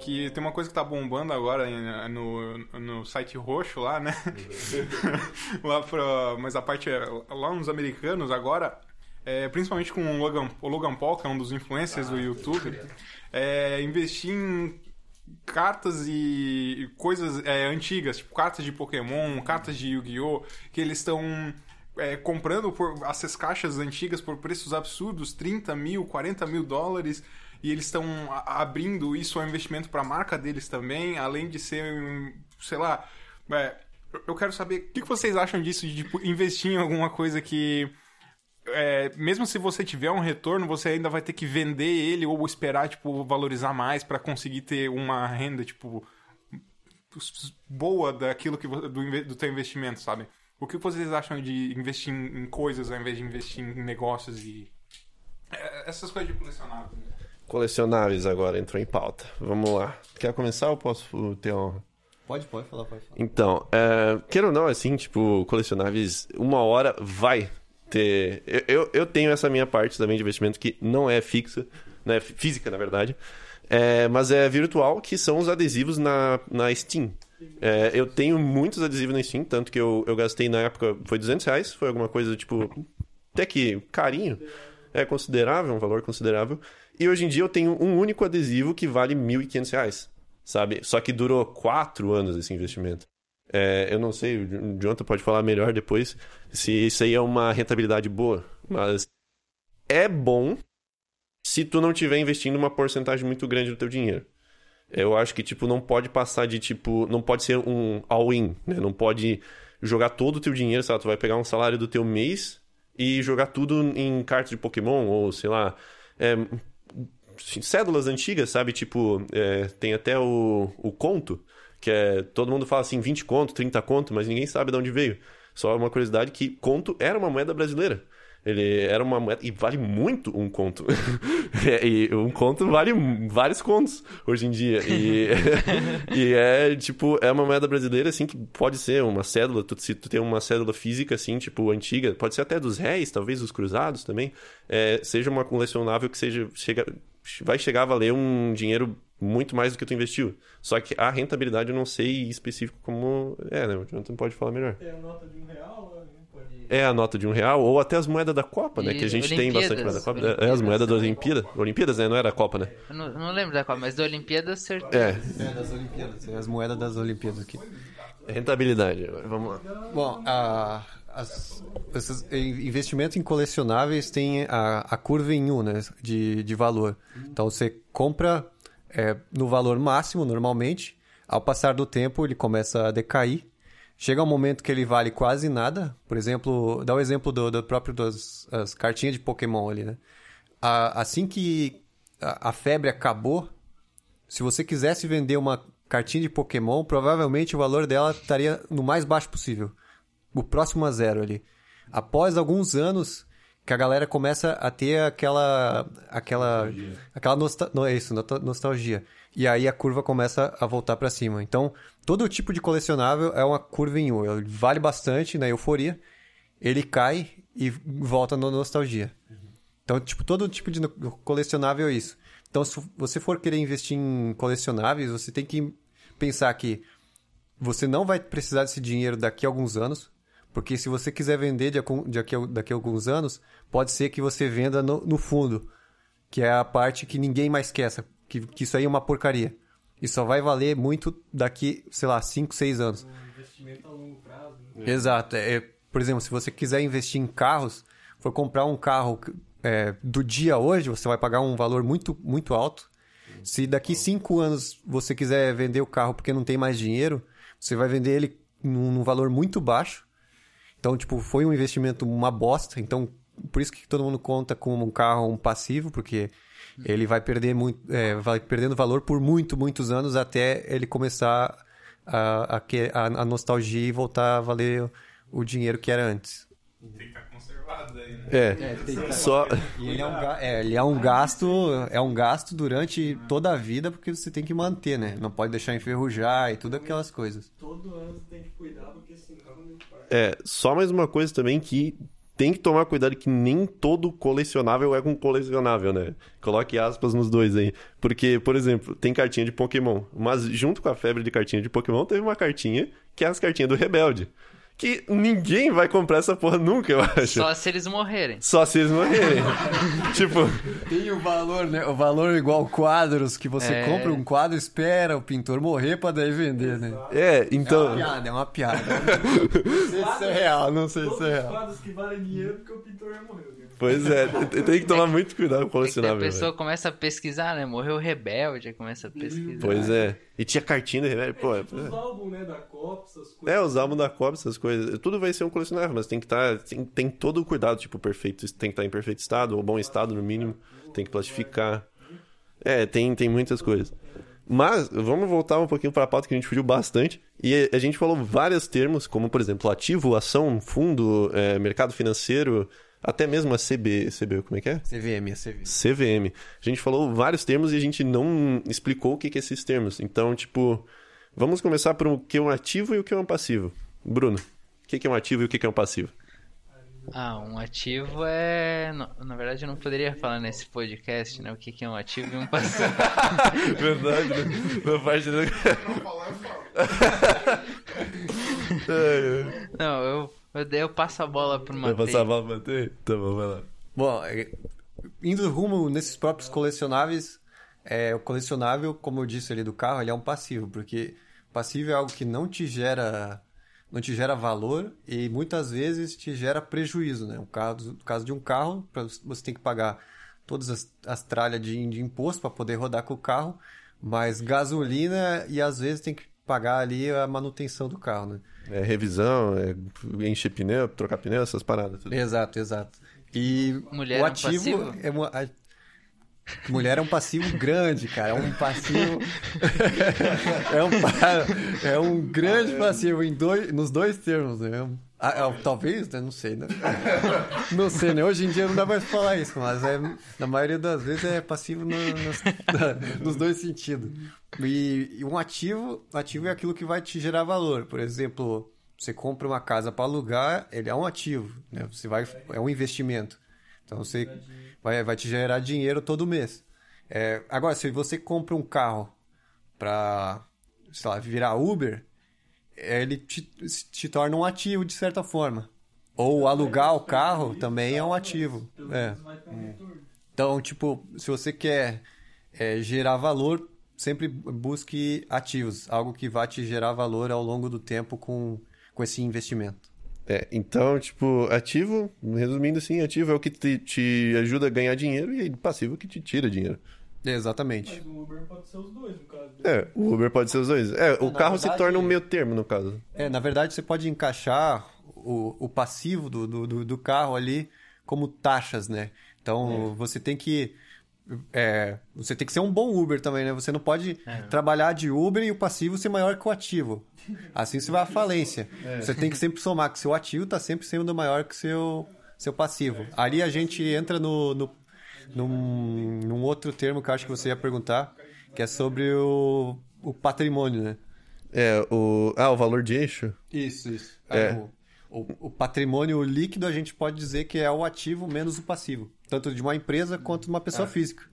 que tem uma coisa que tá bombando agora no, no site roxo lá, né? <laughs> lá pra, mas a parte é, lá nos americanos agora, é, principalmente com o Logan, o Logan Paul, que é um dos influencers do YouTube, é, investir em cartas e e coisas é, antigas, tipo cartas de Pokémon, cartas de Yu-Gi-Oh! que eles estão é, comprando por essas caixas antigas por preços absurdos, 30 mil, 40 mil dólares, e eles estão abrindo isso ao investimento para a marca deles também, além de ser, um, sei lá, é, eu- quero saber o que que vocês acham disso, de tipo, investir em alguma coisa que é, mesmo se você tiver um retorno, você ainda vai ter que vender ele ou esperar, tipo, valorizar mais para conseguir ter uma renda, tipo, boa daquilo que do, do teu investimento, sabe? O que vocês acham de investir em, coisas ao invés de investir em negócios e é, essas coisas de colecionável? né? Colecionáveis agora entrou em pauta. Vamos lá. Quer começar ou posso ter um... Pode, pode falar, pode falar. Então, é, queira ou não, assim, tipo, colecionáveis, uma hora vai ter. Eu, eu, eu tenho essa minha parte também de investimento que não é fixa, né? fí- Física, na verdade. É, mas é virtual, que são os adesivos na, na Steam. É, eu tenho muitos adesivos na Steam, tanto que eu, eu gastei na época, foi 200 reais, foi alguma coisa, tipo, até que carinho. É considerável, um valor considerável. E hoje em dia eu tenho um único adesivo que vale 1.500 reais, sabe? Só que durou quatro anos esse investimento. É, eu não sei, o Jonathan pode falar melhor depois se isso aí é uma rentabilidade boa, mas é bom se tu não estiver investindo uma porcentagem muito grande do teu dinheiro. Eu acho que, tipo, não pode passar de, tipo... Não pode ser um all-in, né? Não pode jogar todo o teu dinheiro, sabe? Tu vai pegar um salário do teu mês e jogar tudo em cartas de Pokémon ou, sei lá... é, cédulas antigas, sabe? Tipo, é, tem até o, o conto, que é... Todo mundo fala assim, 20 conto, 30 conto, mas ninguém sabe de onde veio. Só uma curiosidade que conto era uma moeda brasileira. Ele era uma moeda e vale muito um conto. <laughs> E um conto vale vários contos hoje em dia. E, <laughs> e é tipo, é uma moeda brasileira assim que pode ser uma cédula, tu, se tu tem uma cédula física assim, tipo antiga, pode ser até dos réis, talvez dos cruzados também, é, seja uma colecionável que seja chega, vai chegar a valer um dinheiro muito mais do que tu investiu. Só que a rentabilidade eu não sei específico como é, né? O Jonathan pode falar melhor. É a nota de um real, né? pode... É a nota de um real, ou até as moedas da Copa, né? E Que a gente tem Olimpíadas, bastante moeda da Copa. É, Olimpíadas. as moedas da Olimpíada. Olimpíadas, né? Não era a Copa, né? Eu não, não lembro da qual, mas da Olimpíada certeza. É, É, das Olimpíadas. É as moedas das Olimpíadas aqui. rentabilidade. Agora, vamos lá. Bom, a, as, esses investimentos em colecionáveis tem a, a curva em U, né? De, de valor. Então você compra é, no valor máximo, normalmente. Ao passar do tempo, ele começa a decair. Chega um momento que ele vale quase nada. Por exemplo, dá o exemplo do, do próprio das as cartinhas de Pokémon ali, né? A- assim que a, a febre acabou, se você quisesse vender uma cartinha de Pokémon, provavelmente o valor dela estaria no mais baixo possível. O próximo a zero ali. Após alguns anos que a galera começa a ter aquela aquela aquela nostal não é isso, nostalgia. E aí a curva começa a voltar para cima. Então, todo tipo de colecionável é uma curva em U. Ele vale bastante na euforia, ele cai e volta na nostalgia. Então, tipo, todo tipo de colecionável é isso. Então, se você for querer investir em colecionáveis, você tem que pensar que você não vai precisar desse dinheiro daqui a alguns anos, porque se você quiser vender de daqui a, daqui a alguns anos, pode ser que você venda no, no fundo, que é a parte que ninguém mais quer, essa- que, que isso aí é uma porcaria. E só vai valer muito daqui, sei lá, 5, 6 anos. Um investimento a longo prazo. Né? Exato. É, por exemplo, se você quiser investir em carros, for comprar um carro é, do dia hoje, você vai pagar um valor muito, muito alto. Se daqui cinco anos você quiser vender o carro porque não tem mais dinheiro, você vai vender ele num, num valor muito baixo. Então, tipo, foi um investimento uma bosta. Então, por isso que todo mundo conta com um carro um passivo, porque ele vai perder muito, é, vai perdendo valor por muito, muitos anos até ele começar a, a, que- a- nostalgia e voltar a valer o, dinheiro que era antes. Tem que estar conservado aí, né? É, só. E ele é um, é, ele é um gasto, é um gasto durante toda a vida porque você tem que manter, né? Não pode deixar enferrujar e tudo aquelas coisas. Todo ano você tem que cuidar, porque faz. É, só mais uma coisa também que tem que tomar cuidado que nem todo colecionável é com colecionável, né? Coloque aspas nos dois aí. Porque, por exemplo, tem cartinha de Pokémon, mas junto com a febre de cartinha de Pokémon, teve uma cartinha que é as cartinhas do Rebelde. Que ninguém vai comprar essa porra nunca, eu acho. Só se eles morrerem. Só se eles morrerem. <laughs> tipo, Tem o valor, né? O valor igual quadros, que você É. compra um quadro, espera o pintor morrer pra daí vender, né? é, É então. uma piada, é uma piada. Não sei se é real, não sei se Todos é os real. quadros que valem dinheiro porque o pintor já morreu. Né? Pois é, tem- que tomar muito cuidado com o É que a colecionável. pessoa velho. começa a pesquisar, né? Morreu rebelde, aí começa a pesquisar. Pois é. E tinha cartinha do Rebelde, pô. é- Os álbuns, né, da Copa, essas coisas. É, os álbuns da Copa, essas coisas. Tudo vai ser um colecionável, mas tem que estar. tem, tem todo o cuidado, tipo, perfeito. Tem que estar em perfeito estado, ou bom estado no mínimo. Tem que plastificar. É, tem, tem muitas coisas. Mas, vamos voltar um pouquinho para a pauta que a gente fugiu bastante. E a gente falou vários termos, como, por exemplo, ativo, ação, fundo, é, mercado financeiro, até mesmo a CB. CB, como é que é? CVM, é CVM. CVM. A gente falou vários termos e a gente não explicou o que, que é esses termos. Então, tipo, vamos começar por o que é um ativo e o que é um passivo. Bruno, o que, que é um ativo e o que, que é um passivo? Ah, um ativo é. Na verdade, eu não poderia falar nesse podcast, né? O que que é um ativo e um passivo. <laughs> Verdade, né? Na parte do... Ai, ai. Não, eu, eu, eu passo a bola pro Vai Matheus. passar a bola pra bater? Tá bom, vai lá. Bom, é, indo rumo nesses próprios colecionáveis, é, o colecionável, como eu disse ali do carro, ele é um passivo, porque passivo é algo que não te gera não te gera valor e muitas vezes te gera prejuízo, né? No caso, no caso de um carro, você tem que pagar todas as, as tralhas de, de imposto para poder rodar com o carro, mas gasolina e às vezes tem que pagar ali a manutenção do carro, né? É revisão, é encher pneu, trocar pneu, essas paradas. Tudo. Exato, exato. E Mulher o é um ativo passivo? é uma. Mulher é um passivo grande, cara. É um passivo. <laughs> é, um, é um grande passivo em dois, nos dois termos, né? Ah, é, talvez, né? Não sei, né? <laughs> não sei, né? Hoje em dia não dá mais pra falar isso, mas é, na maioria das vezes é passivo no- nos, <laughs> nos dois sentidos. E, e um ativo, ativo é aquilo que vai te gerar valor. Por exemplo, você compra uma casa para alugar, ele é um ativo, né? Você vai, é um investimento. Então você vai, vai te gerar dinheiro todo mês. É, agora, se você compra um carro para, sei lá, virar Uber, ele te, te torna um ativo de certa forma. Ou alugar o carro também é um ativo. É. Então, tipo, se você quer é, gerar valor, sempre busque ativos, algo que vai te gerar valor ao longo do tempo com, com esse investimento. É, então, tipo, ativo, resumindo assim, ativo é o que te, te ajuda a ganhar dinheiro e passivo é o que te tira dinheiro. Exatamente. Mas o Uber pode ser os dois, no caso. É, o Uber pode ser os dois. É, o na carro se verdade- torna um meio termo, no caso. É, na verdade, você pode encaixar o, o passivo do, do, do- do carro ali como taxas, né? Então, você tem que. é, você tem que ser um bom Uber também, né? Você não pode trabalhar de Uber e o passivo ser maior que o ativo. Assim você vai à falência. <laughs> Você tem que sempre somar que seu ativo está sempre sendo maior que seu seu passivo. Ali a gente entra no, no num, num outro termo que eu acho que você ia perguntar, que é sobre o, o patrimônio, né? É, o. Ah, o valor de eixo? Isso, isso. É. O, o- o patrimônio líquido a gente pode dizer que é o ativo menos o passivo. Tanto de uma empresa quanto de uma pessoa física.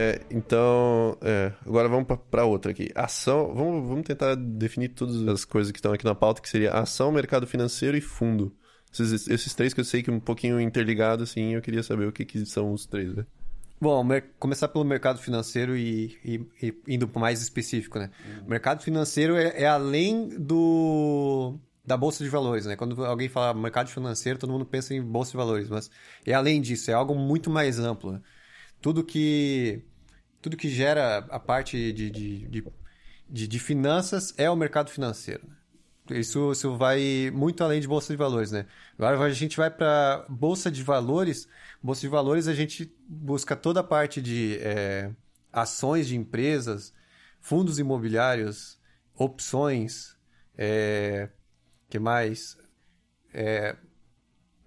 É, então, é, agora vamos pra outra aqui. Ação, vamos, vamos tentar definir todas as coisas que estão aqui na pauta, que seria ação, mercado financeiro e fundo. Esses, esses três que eu sei que é um pouquinho interligado, assim, eu queria saber o que, que são os três, né? Bom, começar pelo mercado financeiro e, e- e indo para mais específico, né? O mercado financeiro é, é além do da bolsa de valores, né? Quando alguém fala mercado financeiro, todo mundo pensa em bolsa de valores, mas é além disso, é algo muito mais amplo. né? Tudo que tudo que gera a parte de, de, de, de, finanças é o mercado financeiro. né? Isso, isso vai muito além de bolsa de valores, né? Agora a gente vai para bolsa de valores. Bolsa de valores a gente busca toda a parte de é, ações de empresas, fundos imobiliários, opções, é, que mais? É,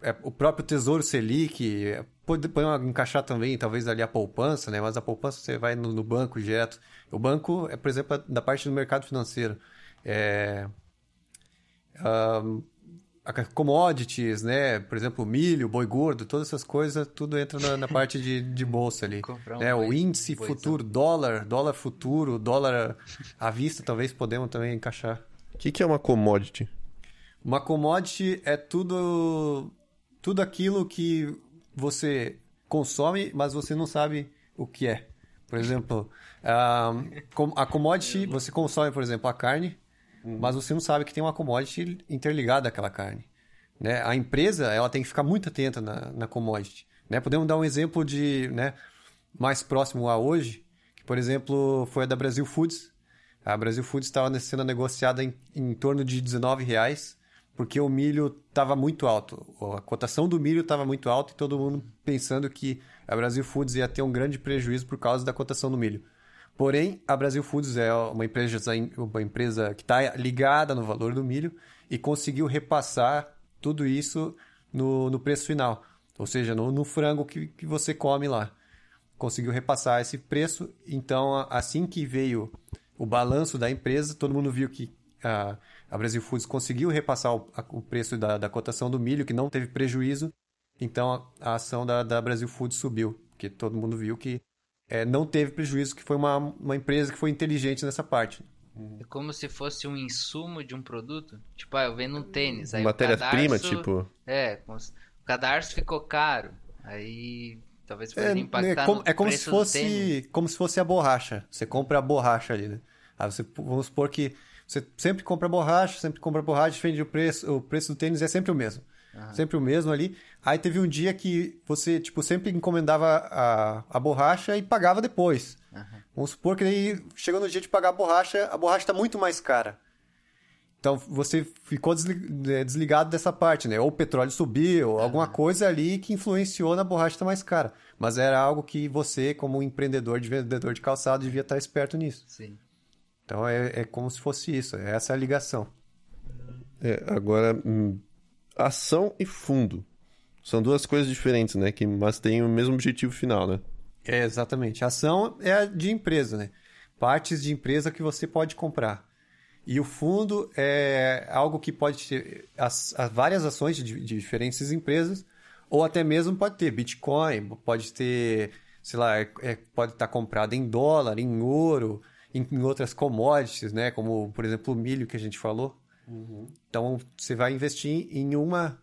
é, o próprio Tesouro Selic, é, pode, pode encaixar também, talvez ali a poupança, né? Mas a poupança você vai no, no banco direto. O banco é, por exemplo, da parte do mercado financeiro. É, a- commodities, né? Por exemplo, milho, boi gordo, todas essas coisas, tudo entra na, na parte de, de bolsa ali. Um né? O índice boizão. futuro, dólar, dólar futuro, dólar à vista, talvez podemos também encaixar. O que, que é uma commodity? Uma commodity é tudo tudo aquilo que você consome, mas você não sabe o que é. Por exemplo, a, com- a commodity, você consome, por exemplo, a carne, mas você não sabe que tem uma commodity interligada àquela carne. Né? A empresa ela tem que ficar muito atenta na, na commodity. Né? Podemos dar um exemplo de né, mais próximo a hoje, que, por exemplo, foi a da Brasil Foods. A Brasil Foods estava sendo negociada em, em torno de 19,00 reais, porque o milho estava muito alto. A cotação do milho estava muito alta e todo mundo pensando que a Brasil Foods ia ter um grande prejuízo por causa da cotação do milho. Porém, a Brasil Foods é uma empresa, uma empresa que está ligada no valor do milho e conseguiu repassar tudo isso no, no preço final. Ou seja, no, no frango que, que você come lá. Conseguiu repassar esse preço. Então, assim que veio o balanço da empresa, todo mundo viu que a, a Brasil Foods conseguiu repassar o, a- o preço da, da cotação do milho, que não teve prejuízo. Então, a, a ação da, da Brasil Foods subiu. Porque todo mundo viu que é, não teve prejuízo, que foi uma, uma empresa que foi inteligente nessa parte. É como se fosse um insumo de um produto. Tipo, ah, eu vendo um tênis. Matéria-prima, tipo. É, o cadarço ficou caro. Aí talvez É, pode impactar é como, é como se preço do tênis. fosse como se fosse a borracha. Você compra a borracha ali, né? Aí você, vamos supor que você sempre compra borracha, sempre compra borracha, vende o preço, o preço do tênis é sempre o mesmo. Sempre o mesmo ali. Aí teve um dia que você, tipo, sempre encomendava a, a borracha e pagava depois. Vamos supor que aí chegou no dia de pagar a borracha, a borracha está muito mais cara. Então você ficou eh, desligado dessa parte, né? Ou o petróleo subiu, ou alguma coisa ali que influenciou na borracha estar mais cara. Mas era algo que você, como empreendedor de vendedor de calçado, devia estar esperto nisso. Sim. Então é, é como se fosse isso, essa é a ligação. É, agora, hum, ação e fundo. São duas coisas diferentes, né? Que, mas têm o mesmo objetivo final, né? É, exatamente. Ação é a de empresa, né? Partes de empresa que você pode comprar. E o fundo é algo que pode ter as, as várias ações de, de diferentes empresas, ou até mesmo pode ter Bitcoin, pode ter, sei lá, é- é- pode estar comprado em dólar, em ouro, em, em outras commodities, né? Como, por exemplo, o milho que a gente falou. Então, você vai investir em uma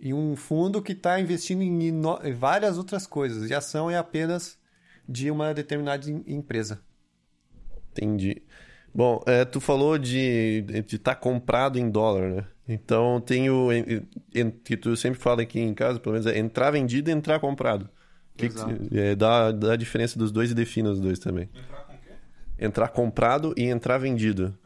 em um fundo que está investindo em, ino- em várias outras coisas. E a ação é apenas de uma determinada em- empresa. Entendi. Bom, é, tu falou de estar comprado em dólar, né? Então tem o que tu sempre fala aqui em casa, pelo menos é entrar vendido e entrar comprado. Que que- Exato. é, dá, dá a diferença dos dois e defina os dois também. Entrar? Entrar comprado e entrar vendido.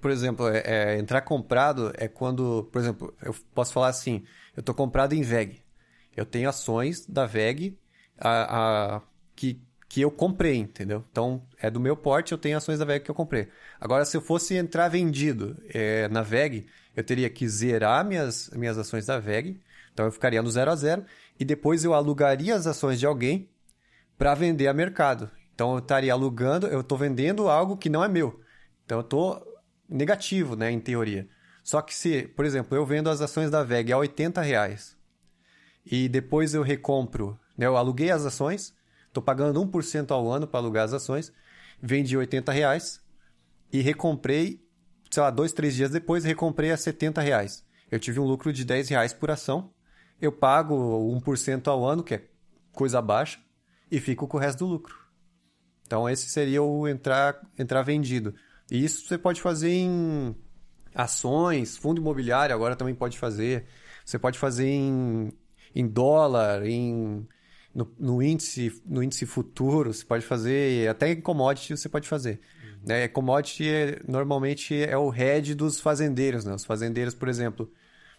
Por exemplo, é, é, entrar comprado é quando, por exemplo, eu posso falar assim, eu estou comprado em VEG. Eu tenho ações da VEG a, a- que, que eu comprei, entendeu? Então, é do meu porte, eu tenho ações da VEG que eu comprei. Agora, se eu fosse entrar vendido é, na VEG, eu teria que zerar minhas, minhas ações da VEG, então eu ficaria no zero a zero, e depois eu alugaria as ações de alguém para vender a mercado. Então eu estaria alugando, eu estou vendendo algo que não é meu. Então eu estou negativo, né, em teoria. Só que se, por exemplo, eu vendo as ações da VEG a 80 reais e depois eu recompro, né, eu aluguei as ações, estou pagando 1% ao ano para alugar as ações, vendi 80 reais e recomprei, sei lá, dois, três dias depois, recomprei a 70 reais. Eu tive um lucro de 10 reais por ação, eu pago 1% ao ano, que é coisa baixa, e fico com o resto do lucro. Então esse seria o entrar, entrar vendido. E isso você pode fazer em ações, fundo imobiliário agora também pode fazer. Você pode fazer em, em dólar, em, no, no índice, no índice futuro, você pode fazer, até em commodity você pode fazer. Né? Commodity é- normalmente é o head dos fazendeiros. Né? Os fazendeiros, por exemplo,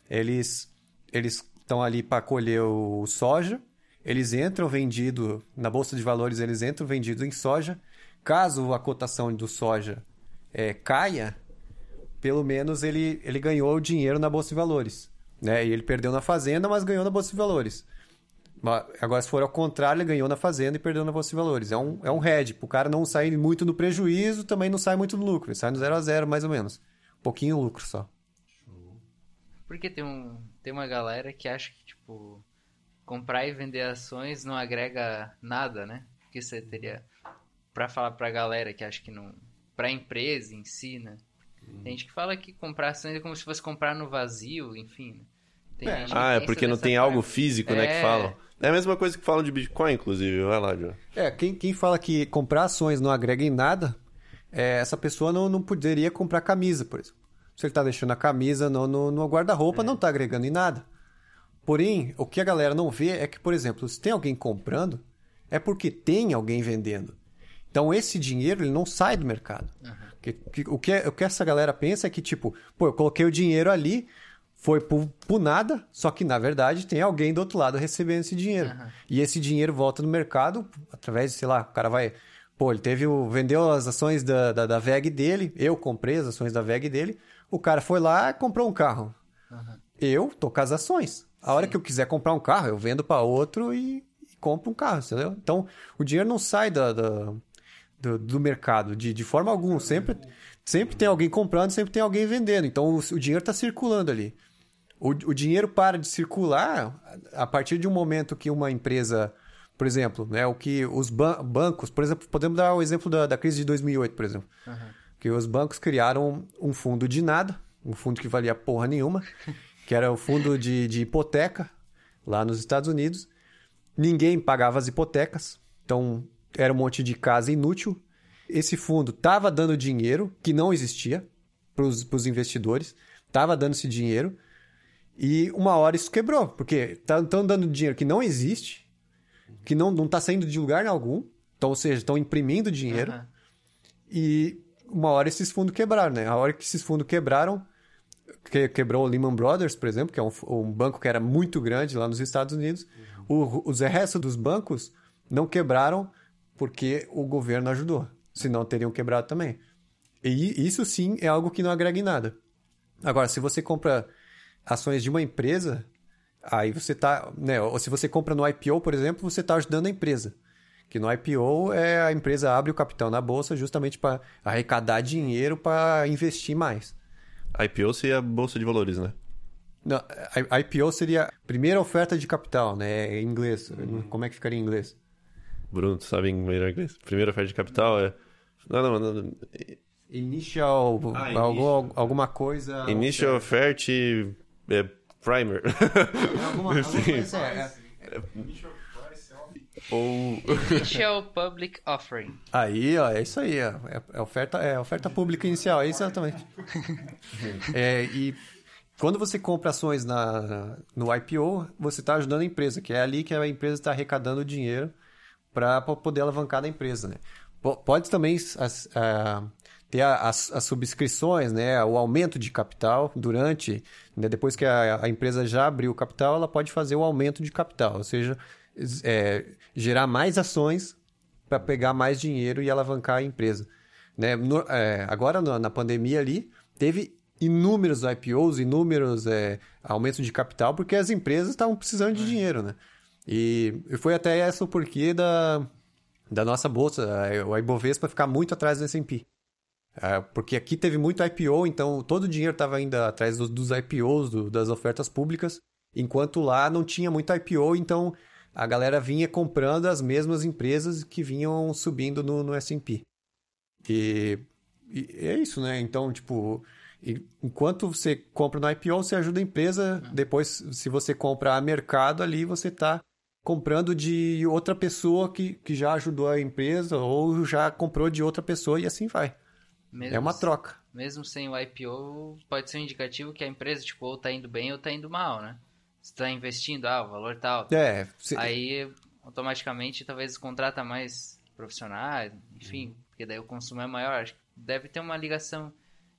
eles eles estão ali para colher o soja, eles entram vendido na bolsa de valores, eles entram vendido em soja. Caso a cotação do soja é, caia, pelo menos ele, ele ganhou o dinheiro na bolsa de valores, né? E ele perdeu na fazenda, mas ganhou na bolsa de valores. Agora, se for ao contrário, ele ganhou na fazenda e perdeu na bolsa de valores. É um, é um hedge. O cara não sair muito no prejuízo, também não sai muito no lucro. Ele sai no zero a zero, mais ou menos. Um pouquinho lucro só. Porque tem, um, tem uma galera que acha que, tipo, comprar e vender ações não agrega nada, né? Porque você teria. Pra falar pra galera que acha que não. Pra empresa em si, né? Tem gente que fala que comprar ações é como se fosse comprar no vazio, enfim. né? Tem gente que Ah, é porque não tem algo forma. físico, né, que É. falam. É a mesma coisa que falam de Bitcoin, inclusive. Vai lá, João. É, quem, quem fala que comprar ações não agrega em nada, é, essa pessoa não, não poderia comprar camisa, por exemplo. Se ele está deixando a camisa no, no, no guarda-roupa, não está agregando em nada. Porém, o que a galera não vê é que, por exemplo, se tem alguém comprando, é porque tem alguém vendendo. Então, esse dinheiro ele não sai do mercado. Que- que- o, que, o que essa galera pensa é que, tipo, pô, eu coloquei o dinheiro ali, foi por, por nada, só que, na verdade, tem alguém do outro lado recebendo esse dinheiro. E esse dinheiro volta no mercado através de, sei lá, o cara vai... Pô, ele teve o, vendeu as ações da, da, da VEG dele, eu comprei as ações da VEG dele, o cara foi lá e comprou um carro. Eu tô com as ações. A hora que eu quiser comprar um carro, eu vendo para outro e, e compro um carro, entendeu? Então, o dinheiro não sai da, da- do, do mercado de, de forma alguma. Sempre, sempre tem alguém comprando, sempre tem alguém vendendo. Então, o, o dinheiro está circulando ali. O, o dinheiro para de circular a partir de um momento que uma empresa, por exemplo, né, o que os ban- bancos, por exemplo, podemos dar o exemplo da, da crise de 2008, por exemplo, que os bancos criaram um fundo de nada, um fundo que valia porra nenhuma, <laughs> que era o fundo de, de hipoteca lá nos Estados Unidos. Ninguém pagava as hipotecas, então era um monte de casa inútil. Esse fundo estava dando dinheiro que não existia para os investidores, estava dando esse dinheiro e uma hora isso quebrou, porque estão dando dinheiro que não existe, que não está saindo de lugar algum, então, ou seja, estão imprimindo dinheiro Aham. e uma hora esses fundos quebraram, né? A hora que esses fundos quebraram, que, quebrou o Lehman Brothers, por exemplo, que é um, um banco que era muito grande lá nos Estados Unidos, o, os restos dos bancos não quebraram porque o governo ajudou, senão teriam quebrado também. E isso sim é algo que não agrega em nada. Agora, se você compra ações de uma empresa, aí você tá, né, ou se você compra no IPO, por exemplo, você está ajudando a empresa. Que no IPO é a empresa abre o capital na bolsa justamente para arrecadar dinheiro para investir mais. IPO seria a bolsa de valores, né? Não, IPO seria a primeira oferta de capital, né? Em inglês. Como é que ficaria em inglês? Bruno, tu sabe melhor inglês? Primeira oferta de capital é. Não, não, não. não. Initial, Ah, algo- alguma coisa. Initial offer é primer. Alguma, alguma <laughs> coisa, é, é. Ou. Initial Public Offering. Aí, ó, é isso aí. ó. É, é oferta, é oferta pública inicial, é exatamente. <laughs> É, e quando você compra ações na, no IPO, você está ajudando a empresa, que é ali que a empresa está arrecadando dinheiro para poder alavancar a empresa, né? Po- Pode também as- a- ter as, as subscrições, né? O aumento de capital durante, né? depois que a, a empresa já abriu o capital, ela pode fazer o aumento de capital, ou seja, é, gerar mais ações para pegar mais dinheiro e alavancar a empresa. Né? No- é, agora, na, na pandemia ali, teve inúmeros IPOs, inúmeros é, aumentos de capital, porque as empresas estavam precisando de dinheiro, né? E e foi até essa o porquê da, da nossa bolsa, é, o Ibovespa, ficar muito atrás do S&P. É, porque aqui teve muito IPO, então todo o dinheiro estava ainda atrás dos, dos IPOs, do- das ofertas públicas, enquanto lá não tinha muito IPO, então a galera vinha comprando as mesmas empresas que vinham subindo no, no S&P. E, e é isso, né? Então, tipo, enquanto você compra no IPO, você ajuda a empresa. Depois, se você compra a mercado ali, você está comprando de outra pessoa que, que já ajudou a empresa ou já comprou de outra pessoa e assim vai. Mesmo É uma troca. Mesmo sem o IPO, pode ser um indicativo que a empresa, tipo, ou tá indo bem ou tá indo mal, né? Você tá investindo, ah, o valor alto. É, você- Aí, automaticamente, talvez contrata mais profissionais, enfim, porque daí o consumo é maior. Acho que deve ter uma ligação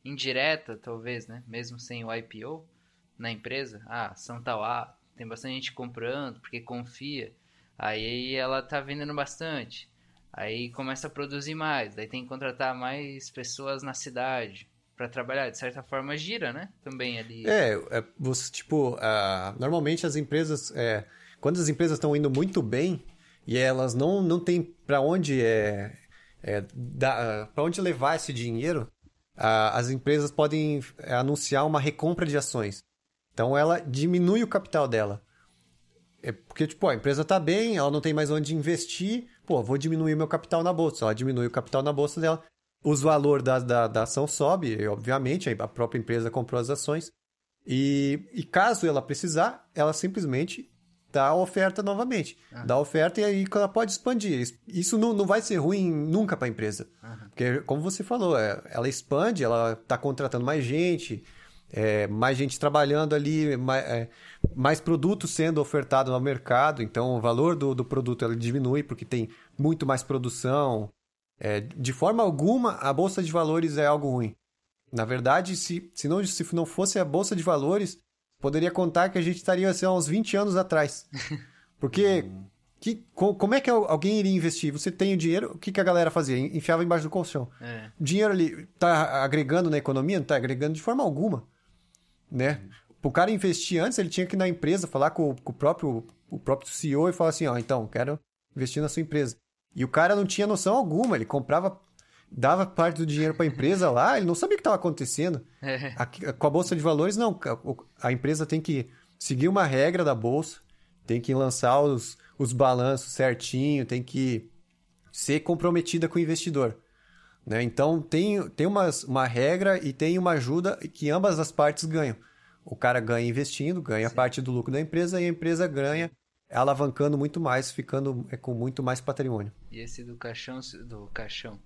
indireta, talvez, né? Mesmo sem o IPO na empresa. Ah, ação tal, ah, tem bastante gente comprando porque confia. Aí ela tá vendendo bastante. Aí começa a produzir mais. Daí tem que contratar mais pessoas na cidade para trabalhar. De certa forma, gira, né? Também ali. É, é, você, tipo, ah, normalmente as empresas, é, quando as empresas estão indo muito bem e elas não, não têm para onde é, é, para onde levar esse dinheiro, ah, as empresas podem é, anunciar uma recompra de ações. Então ela diminui o capital dela. É porque, tipo, a empresa tá bem, ela não tem mais onde investir, pô, vou diminuir meu capital na bolsa. Ela diminui o capital na bolsa dela, os valor da, da, da ação sobe, obviamente, a própria empresa comprou as ações. E, e caso ela precisar, ela simplesmente dá a oferta novamente. Dá a oferta e aí ela pode expandir. Isso- não, não vai ser ruim nunca para a empresa. Porque, como você falou, é, ela expande, ela está contratando mais gente, é, mais gente trabalhando ali, mais, é, mais produtos sendo ofertados no mercado. Então, o valor do, do produto ele diminui porque tem muito mais produção. É, de forma alguma, a bolsa de valores é algo ruim. Na verdade, se, se, não, se não fosse a bolsa de valores, poderia contar que a gente estaria assim, há uns 20 anos atrás. <laughs> Porque que, co- como é que al- alguém iria investir? Você tem o dinheiro, o que, que a galera fazia? Enfiava embaixo do colchão. É. O dinheiro ali tá agregando na economia? Não tá agregando de forma alguma. Né? O cara investir antes, ele tinha que ir na empresa falar com, o- com o, próprio, o próprio CEO e falar assim: ó, então, quero investir na sua empresa. E o cara não tinha noção alguma, ele comprava, dava parte do dinheiro para a empresa lá, ele não sabia o que estava acontecendo. <laughs> É. Aqui- com a bolsa de valores, não. A empresa tem que seguir uma regra da bolsa, tem que lançar os, os balanços certinho, tem que ser comprometida com o investidor. Né? Então, tem, tem umas, uma regra e tem uma ajuda que ambas as partes ganham. O cara ganha investindo, ganha parte do lucro da empresa e a empresa ganha alavancando muito mais, ficando é, com muito mais patrimônio. E esse do caixão, se- do caixão.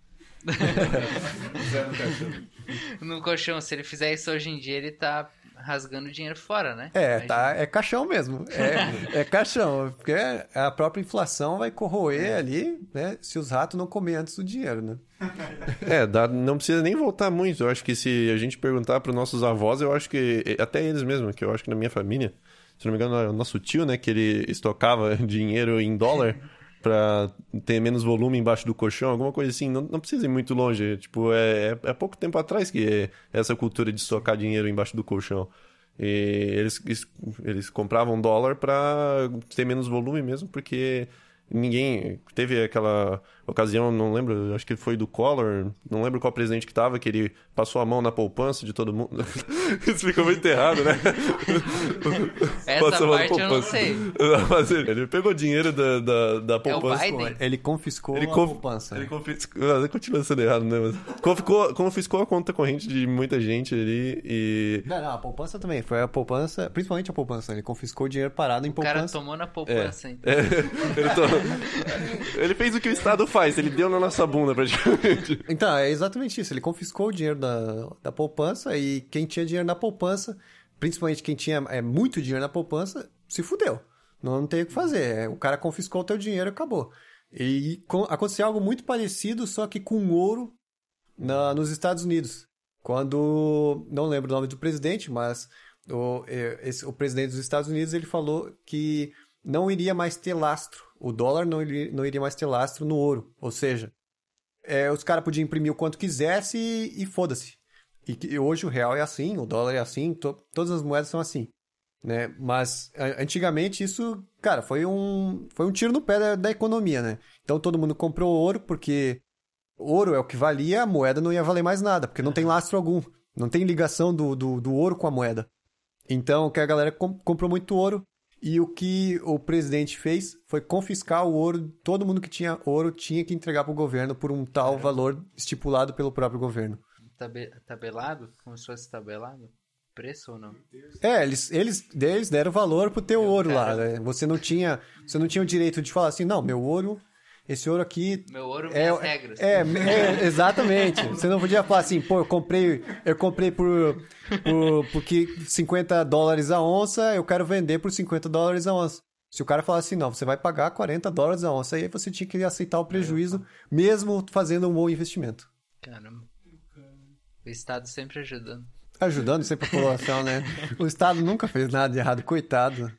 <laughs> no colchão, se ele fizer isso hoje em dia, ele tá rasgando dinheiro fora, né? É, Imagina. tá, é caixão mesmo. É, é caixão. Porque a própria inflação vai corroer ali, né? Se os ratos não comer antes do dinheiro, né? <laughs> É, dá- não precisa nem voltar muito. Eu acho que se a gente perguntar para nossos avós, eu acho que. Até eles mesmos, que eu acho que na minha família, se não me engano, é o nosso tio, né, que ele estocava <laughs> dinheiro em dólar para ter menos volume embaixo do colchão, alguma coisa assim. Não, não precisa ir muito longe. Tipo, é, é, é pouco tempo atrás que é essa cultura de estocar dinheiro embaixo do colchão. E eles, eles compravam dólar para ter menos volume mesmo, porque ninguém. Teve aquela ocasião, não lembro, acho que foi do Collor, não lembro qual presidente que tava, que ele passou a mão na poupança de todo mundo. <laughs> Isso ficou muito errado, né? <laughs> Essa Passou a mão na parte eu não sei. <laughs> Mas ele, ele pegou dinheiro da, da, da É o poupança. Biden? Ele confiscou Ele a conf- poupança. Ele confiscou. Ah, Continua sendo errado, né? Mas confiscou, confiscou a conta corrente de muita gente ali e. Não, não, a poupança também. Foi a poupança, principalmente a poupança. Ele confiscou o dinheiro parado em O cara poupança. tomou na poupança, então. É, ele, to- ele fez o que o Estado faz, ele deu na nossa bunda praticamente. <laughs> Então, é exatamente isso. Ele confiscou o dinheiro da, da poupança e quem tinha dinheiro na poupança, principalmente quem tinha é, muito dinheiro na poupança, se fudeu. Não, não tem o que fazer. É, O cara confiscou o teu dinheiro e acabou. E aconteceu algo muito parecido, só que com ouro na- nos Estados Unidos. Quando, não lembro o nome do presidente, mas o, eh, esse- o presidente dos Estados Unidos ele falou que não iria mais ter lastro. O dólar não iria, não iria mais ter lastro no ouro. Ou seja, é, os caras podiam imprimir o quanto quisesse e, e foda-se. E, e hoje o real é assim, o dólar é assim, to- todas as moedas são assim. Né? Mas a- antigamente isso, cara, foi um, foi um tiro no pé da, da economia, né? Então todo mundo comprou ouro porque ouro é o que valia, a moeda não ia valer mais nada, porque não tem lastro algum. Não tem ligação do, do, do ouro com a moeda. Então, que a galera com- comprou muito ouro e o que o presidente fez foi confiscar o ouro. Todo mundo que tinha ouro tinha que entregar para o governo por um tal valor estipulado pelo próprio governo. Tabe- tabelado? Como se fosse tabelado? Preço ou não? É, eles, eles, eles deram valor pro teu ouro lá. né? Você não tinha, você não tinha o direito de falar assim, não, meu ouro, esse ouro aqui Meu ouro, É, minhas regras. é, é, exatamente. Você não podia falar assim, pô, eu comprei, eu comprei por, por porque 50 dólares a onça, eu quero vender por 50 dólares a onça. Se o cara falar assim, não, você vai pagar 40 dólares a onça, aí você tinha que aceitar o prejuízo, mesmo fazendo um bom investimento. Caramba. O Estado sempre ajudando. Ajudando sempre a população, né? O Estado nunca fez nada de errado, coitado.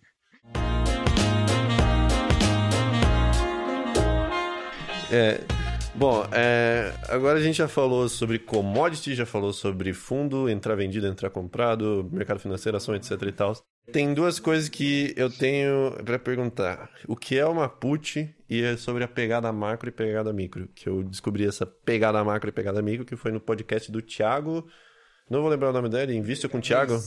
É, bom, é, agora a gente já falou sobre commodity, já falou sobre fundo, entrar vendido, entrar comprado, mercado financeiro, ação, etc e tal. Tem duas coisas que eu tenho pra perguntar. O que é uma put e é sobre a pegada macro e pegada micro. Que eu descobri essa pegada macro e pegada micro, que foi no podcast do Thiago. Não vou lembrar o nome dele, Invista com o Thiago.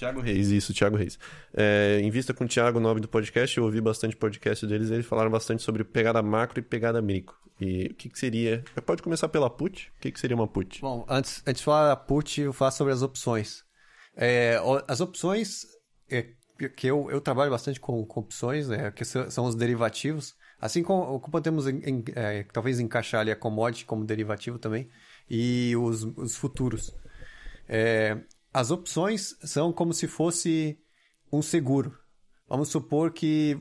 Thiago Reis, isso, Thiago Reis. É, Invista com o Thiago, o nome do podcast. Eu ouvi bastante podcast deles. Eles falaram bastante sobre pegada macro e pegada micro. E o que, que seria. Pode começar pela put? O que, que seria uma put? Bom, antes, antes de falar da put, eu falar sobre as opções. É, as opções, é, que eu, eu trabalho bastante com, com opções, né, que são, são os derivativos. Assim como, como podemos em- em- é, talvez encaixar ali a commodity como derivativo também, e os, os futuros. É, as opções são como se fosse um seguro. Vamos supor que,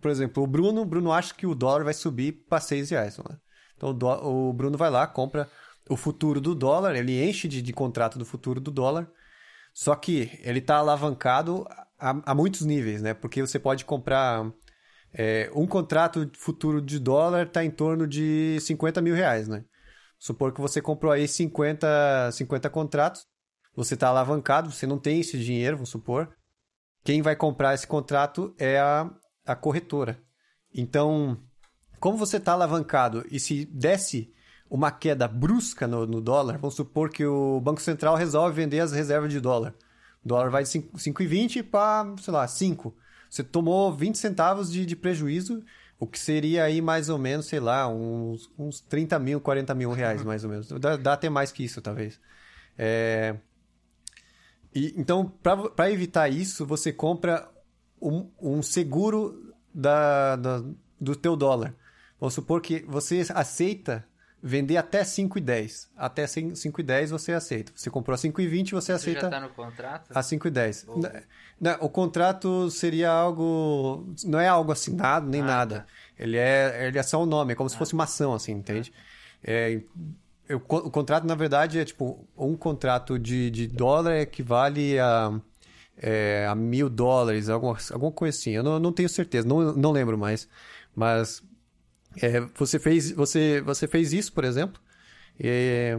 por exemplo, o Bruno, Bruno acha que o dólar vai subir para 6 reais. Né? Então o, dó- o Bruno vai lá, compra o futuro do dólar, ele enche de, de contrato do futuro do dólar, só que ele está alavancado a, a muitos níveis, né? Porque você pode comprar é, um contrato futuro de dólar está em torno de 50 mil reais, né? Supor que você comprou aí 50, 50 contratos, você está alavancado, você não tem esse dinheiro, vamos supor. Quem vai comprar esse contrato é a, a corretora. Então, como você está alavancado e se desce uma queda brusca no, no dólar, vamos supor que o Banco Central resolve vender as reservas de dólar. O dólar vai de 5 5,20 para, sei lá, 5. Você tomou 20 centavos de, de prejuízo, o que seria aí mais ou menos, sei lá, uns, uns 30 mil, 40 mil reais, mais ou menos. Dá, dá até mais que isso, talvez. É... E, então, para evitar isso, você compra um, um seguro da, da- do teu dólar. Vamos supor que você aceita vender até 5,10. Até 5,10 você aceita. Você comprou a 5,20, você aceita já tá no contrato? a 5,10. Na- na- O contrato seria algo. Não é algo assinado nem Ah, nada. tá. Ele, é, ele é só um nome, é como se fosse uma ação, assim, entende? É, eu- o contrato, na verdade, é tipo: um contrato de, de dólar equivale a, é, a mil dólares, alguma, alguma coisa assim. Eu não, não tenho certeza, não, não lembro mais. Mas é, você, fez, você, você fez isso, por exemplo, e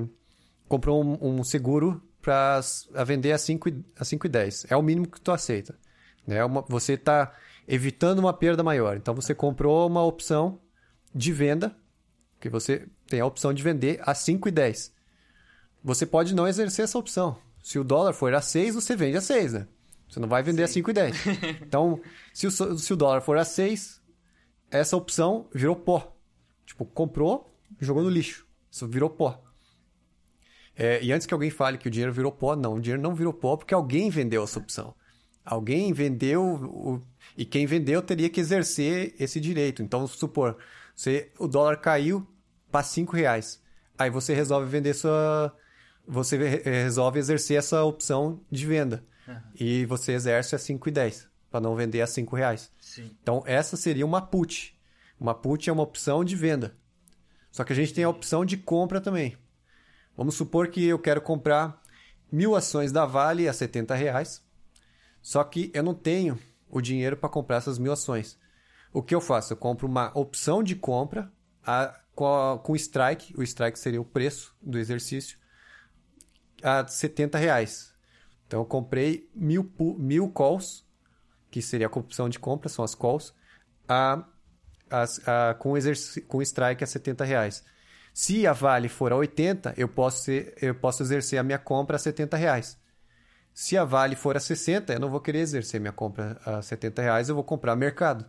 comprou um, um seguro para vender a 5 e- a 5 e 10. É o mínimo que tu aceita. Né? Uma, você está evitando uma perda maior. Então você comprou uma opção de venda, que você tem a opção de vender a 5 e 10. Você pode não exercer essa opção. Se o dólar for a 6, você vende a 6, né? Você não vai vender a 5 e 10. <laughs> Então, se o, se o dólar for a 6, essa opção virou pó. Tipo, comprou, jogou no lixo. Isso virou pó. É, e antes que alguém fale que o dinheiro virou pó, não, o dinheiro não virou pó porque alguém vendeu essa opção. Alguém vendeu, o- e quem vendeu teria que exercer esse direito. Então, supor, você, o dólar caiu para 5 reais. Aí você resolve vender sua. Você re- resolve exercer essa opção de venda. E você exerce a 5,10 para não vender a 5 reais. Sim. Então, essa seria uma put. Uma put é uma opção de venda. Só que a gente tem a opção de compra também. Vamos supor que eu quero comprar mil ações da Vale a 70 reais. Só que eu não tenho o dinheiro para comprar essas mil ações. O que eu faço? Eu compro uma opção de compra a- com, a- com strike. O strike seria o preço do exercício a 70 reais. Então eu comprei mil, mil calls, que seria a opção de compra, são as calls, a, as- a- com, com strike a 70 reais. Se a Vale for a 80, eu posso, ser- eu posso exercer a minha compra a 70 reais. Se a Vale for a 60, eu não vou querer exercer minha compra a 70 reais, eu vou comprar mercado.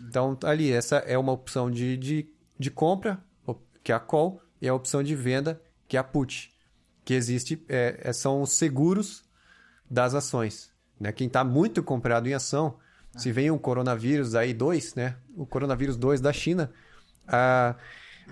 Então, ali, essa é uma opção de, de, de compra, que é a call, e a opção de venda, que é a put. Que existe, é, é- são os seguros das ações. Né? Quem está muito comprado em ação, se vem um coronavírus aí, dois, né? O coronavírus 2 da China, ah,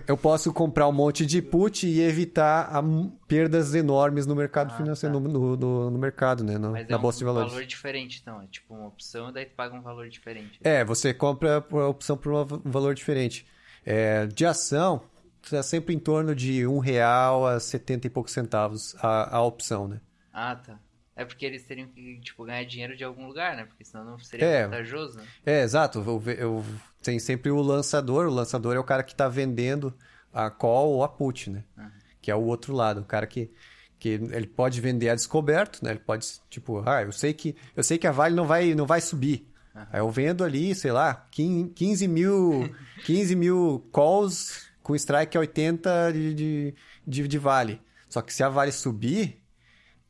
eu posso comprar um monte de put e evitar a perdas enormes no mercado Ah, financeiro, tá. no, no, no mercado, né? No- Mas na é um Bolsa de Valores. valor diferente, então. É tipo uma opção, daí tu paga um valor diferente. É, você compra a opção por um valor diferente. É, de ação, está sempre em torno de um real a 70 e poucos centavos a, a opção, né? Ah, tá. É porque eles teriam que, tipo, ganhar dinheiro de algum lugar, né? Porque senão não seria É. vantajoso. né? É, exato. Eu, eu- tem sempre o lançador. O lançador é o cara que está vendendo a call ou a put, né? Que é o outro lado. O cara que, que ele pode vender a descoberto, né? Ele pode, tipo, ah, eu sei que, eu sei que a Vale não vai, não vai subir. Aí eu vendo ali, sei lá, 15 15 mil, <laughs> 15 mil calls com strike a 80 de, de, de, de Vale. Só que se a Vale subir,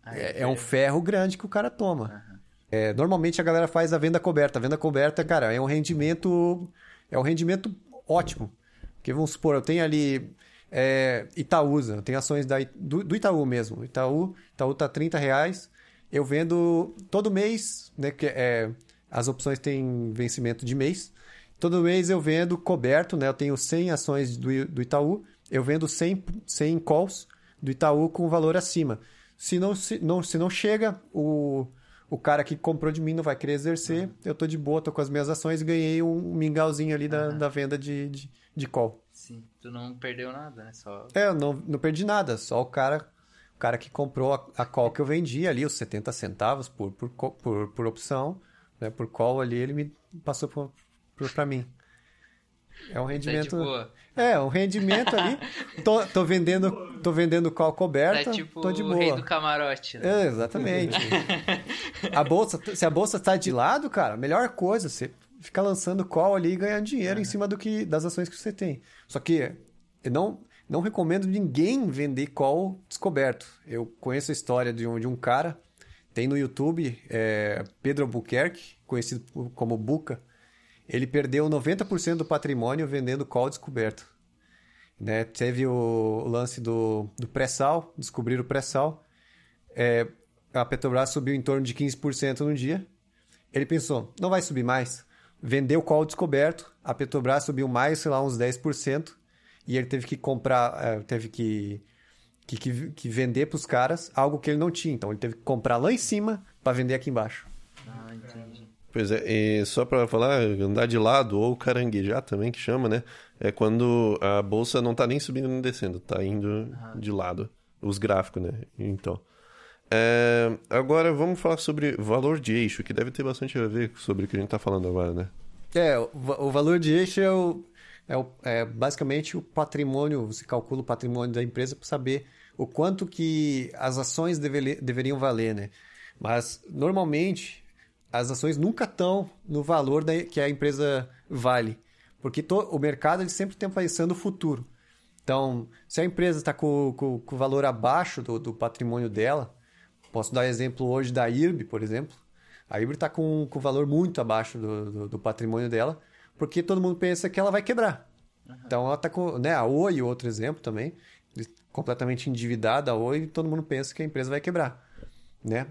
Aí é, é um ferro grande que o cara toma. É, normalmente a galera faz a venda coberta. A venda coberta, cara, é um rendimento. É um rendimento ótimo. Porque vamos supor, eu tenho ali é, Itaúsa, eu tenho ações da, do, do Itaú mesmo. Itaú, Itaú tá 30 reais. Eu vendo todo mês, né? Que é, as opções têm vencimento de mês. Todo mês eu vendo coberto, né? Eu tenho 100 ações do, do Itaú, eu vendo 100, 100 calls do Itaú com valor acima. Se não, se não, se não chega, o, o cara que comprou de mim não vai querer exercer, eu tô de boa, tô com as minhas ações e ganhei um mingauzinho ali da, da venda de, de, de call. Sim. Tu não perdeu nada, né? Só. É, eu não, não perdi nada, só o cara, o cara que comprou a, a call que eu vendi ali, os 70 centavos por, por, por, por opção, né, por call ali, ele me passou por, por, pra mim. É um Tá de rendimento. boa. É, um rendimento ali. <laughs> Tô, tô vendendo, tô vendendo call coberta, Tá tipo tô de o boa. rei do camarote, né? É, exatamente. <laughs> a bolsa, se a bolsa tá de lado, cara, melhor coisa, você ficar lançando call ali e ganhar dinheiro em cima do que das ações que você tem. Só que eu não não recomendo ninguém vender call descoberto. Eu conheço a história de um, de um cara, tem no YouTube, é, Pedro Albuquerque, conhecido como Buca. Ele perdeu 90% do patrimônio vendendo call descoberto. Né? Teve o lance do, do pré-sal, descobrir o pré-sal. É, a Petrobras subiu em torno de 15% no dia. Ele pensou, não vai subir mais. Vendeu call descoberto, a Petrobras subiu mais, sei lá, uns 10%. e ele teve que comprar, eh, teve que, que, que, que vender para os caras algo que ele não tinha. Então ele teve que comprar lá em cima para vender aqui embaixo. Ah, entendi. Pois é, e só pra falar, andar de lado ou caranguejar também, que chama, né? É quando a bolsa não tá nem subindo nem descendo, tá indo de lado. Os gráficos, né? Então. É, agora vamos falar sobre valor de eixo, que deve ter bastante a ver sobre o que a gente tá falando agora, né? É, o, o valor de eixo é, o, é, o- é basicamente o patrimônio, você calcula o patrimônio da empresa para saber o quanto que as ações devele- deveriam valer, né? Mas, normalmente, as ações nunca estão no valor da, que a empresa vale, porque to- o mercado ele sempre está pensando no futuro. Então, se a empresa está com, com, com o valor abaixo do, do patrimônio dela, posso dar exemplo hoje da IRB, por exemplo. A IRB está com, com o valor muito abaixo do, do, do patrimônio dela, porque todo mundo pensa que ela vai quebrar. Então, ela está com. Né, a Oi, outro exemplo também, completamente endividada, a Oi, e todo mundo pensa que a empresa vai quebrar. Né?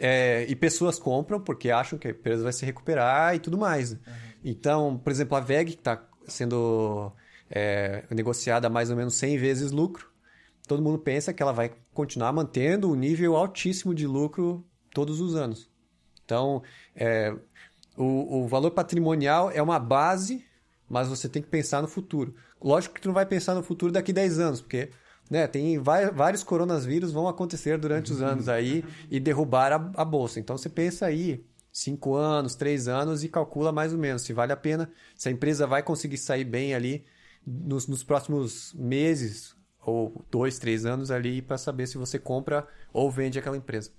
É, e pessoas compram porque acham que a empresa vai se recuperar e tudo mais. Então, por exemplo, a VEG, que está sendo é, negociada a mais ou menos 100 vezes lucro, todo mundo pensa que ela vai continuar mantendo um nível altíssimo de lucro todos os anos. Então, é, o, o valor patrimonial é uma base, mas você tem que pensar no futuro. Lógico que tu não vai pensar no futuro daqui 10 anos, porque né, tem vai- vários coronavírus vão acontecer durante os anos aí e derrubar a, a bolsa. Então você pensa aí 5 anos, 3 anos e calcula mais ou menos se vale a pena, se a empresa vai conseguir sair bem ali nos, nos próximos meses ou dois, três anos ali para saber se você compra ou vende aquela empresa.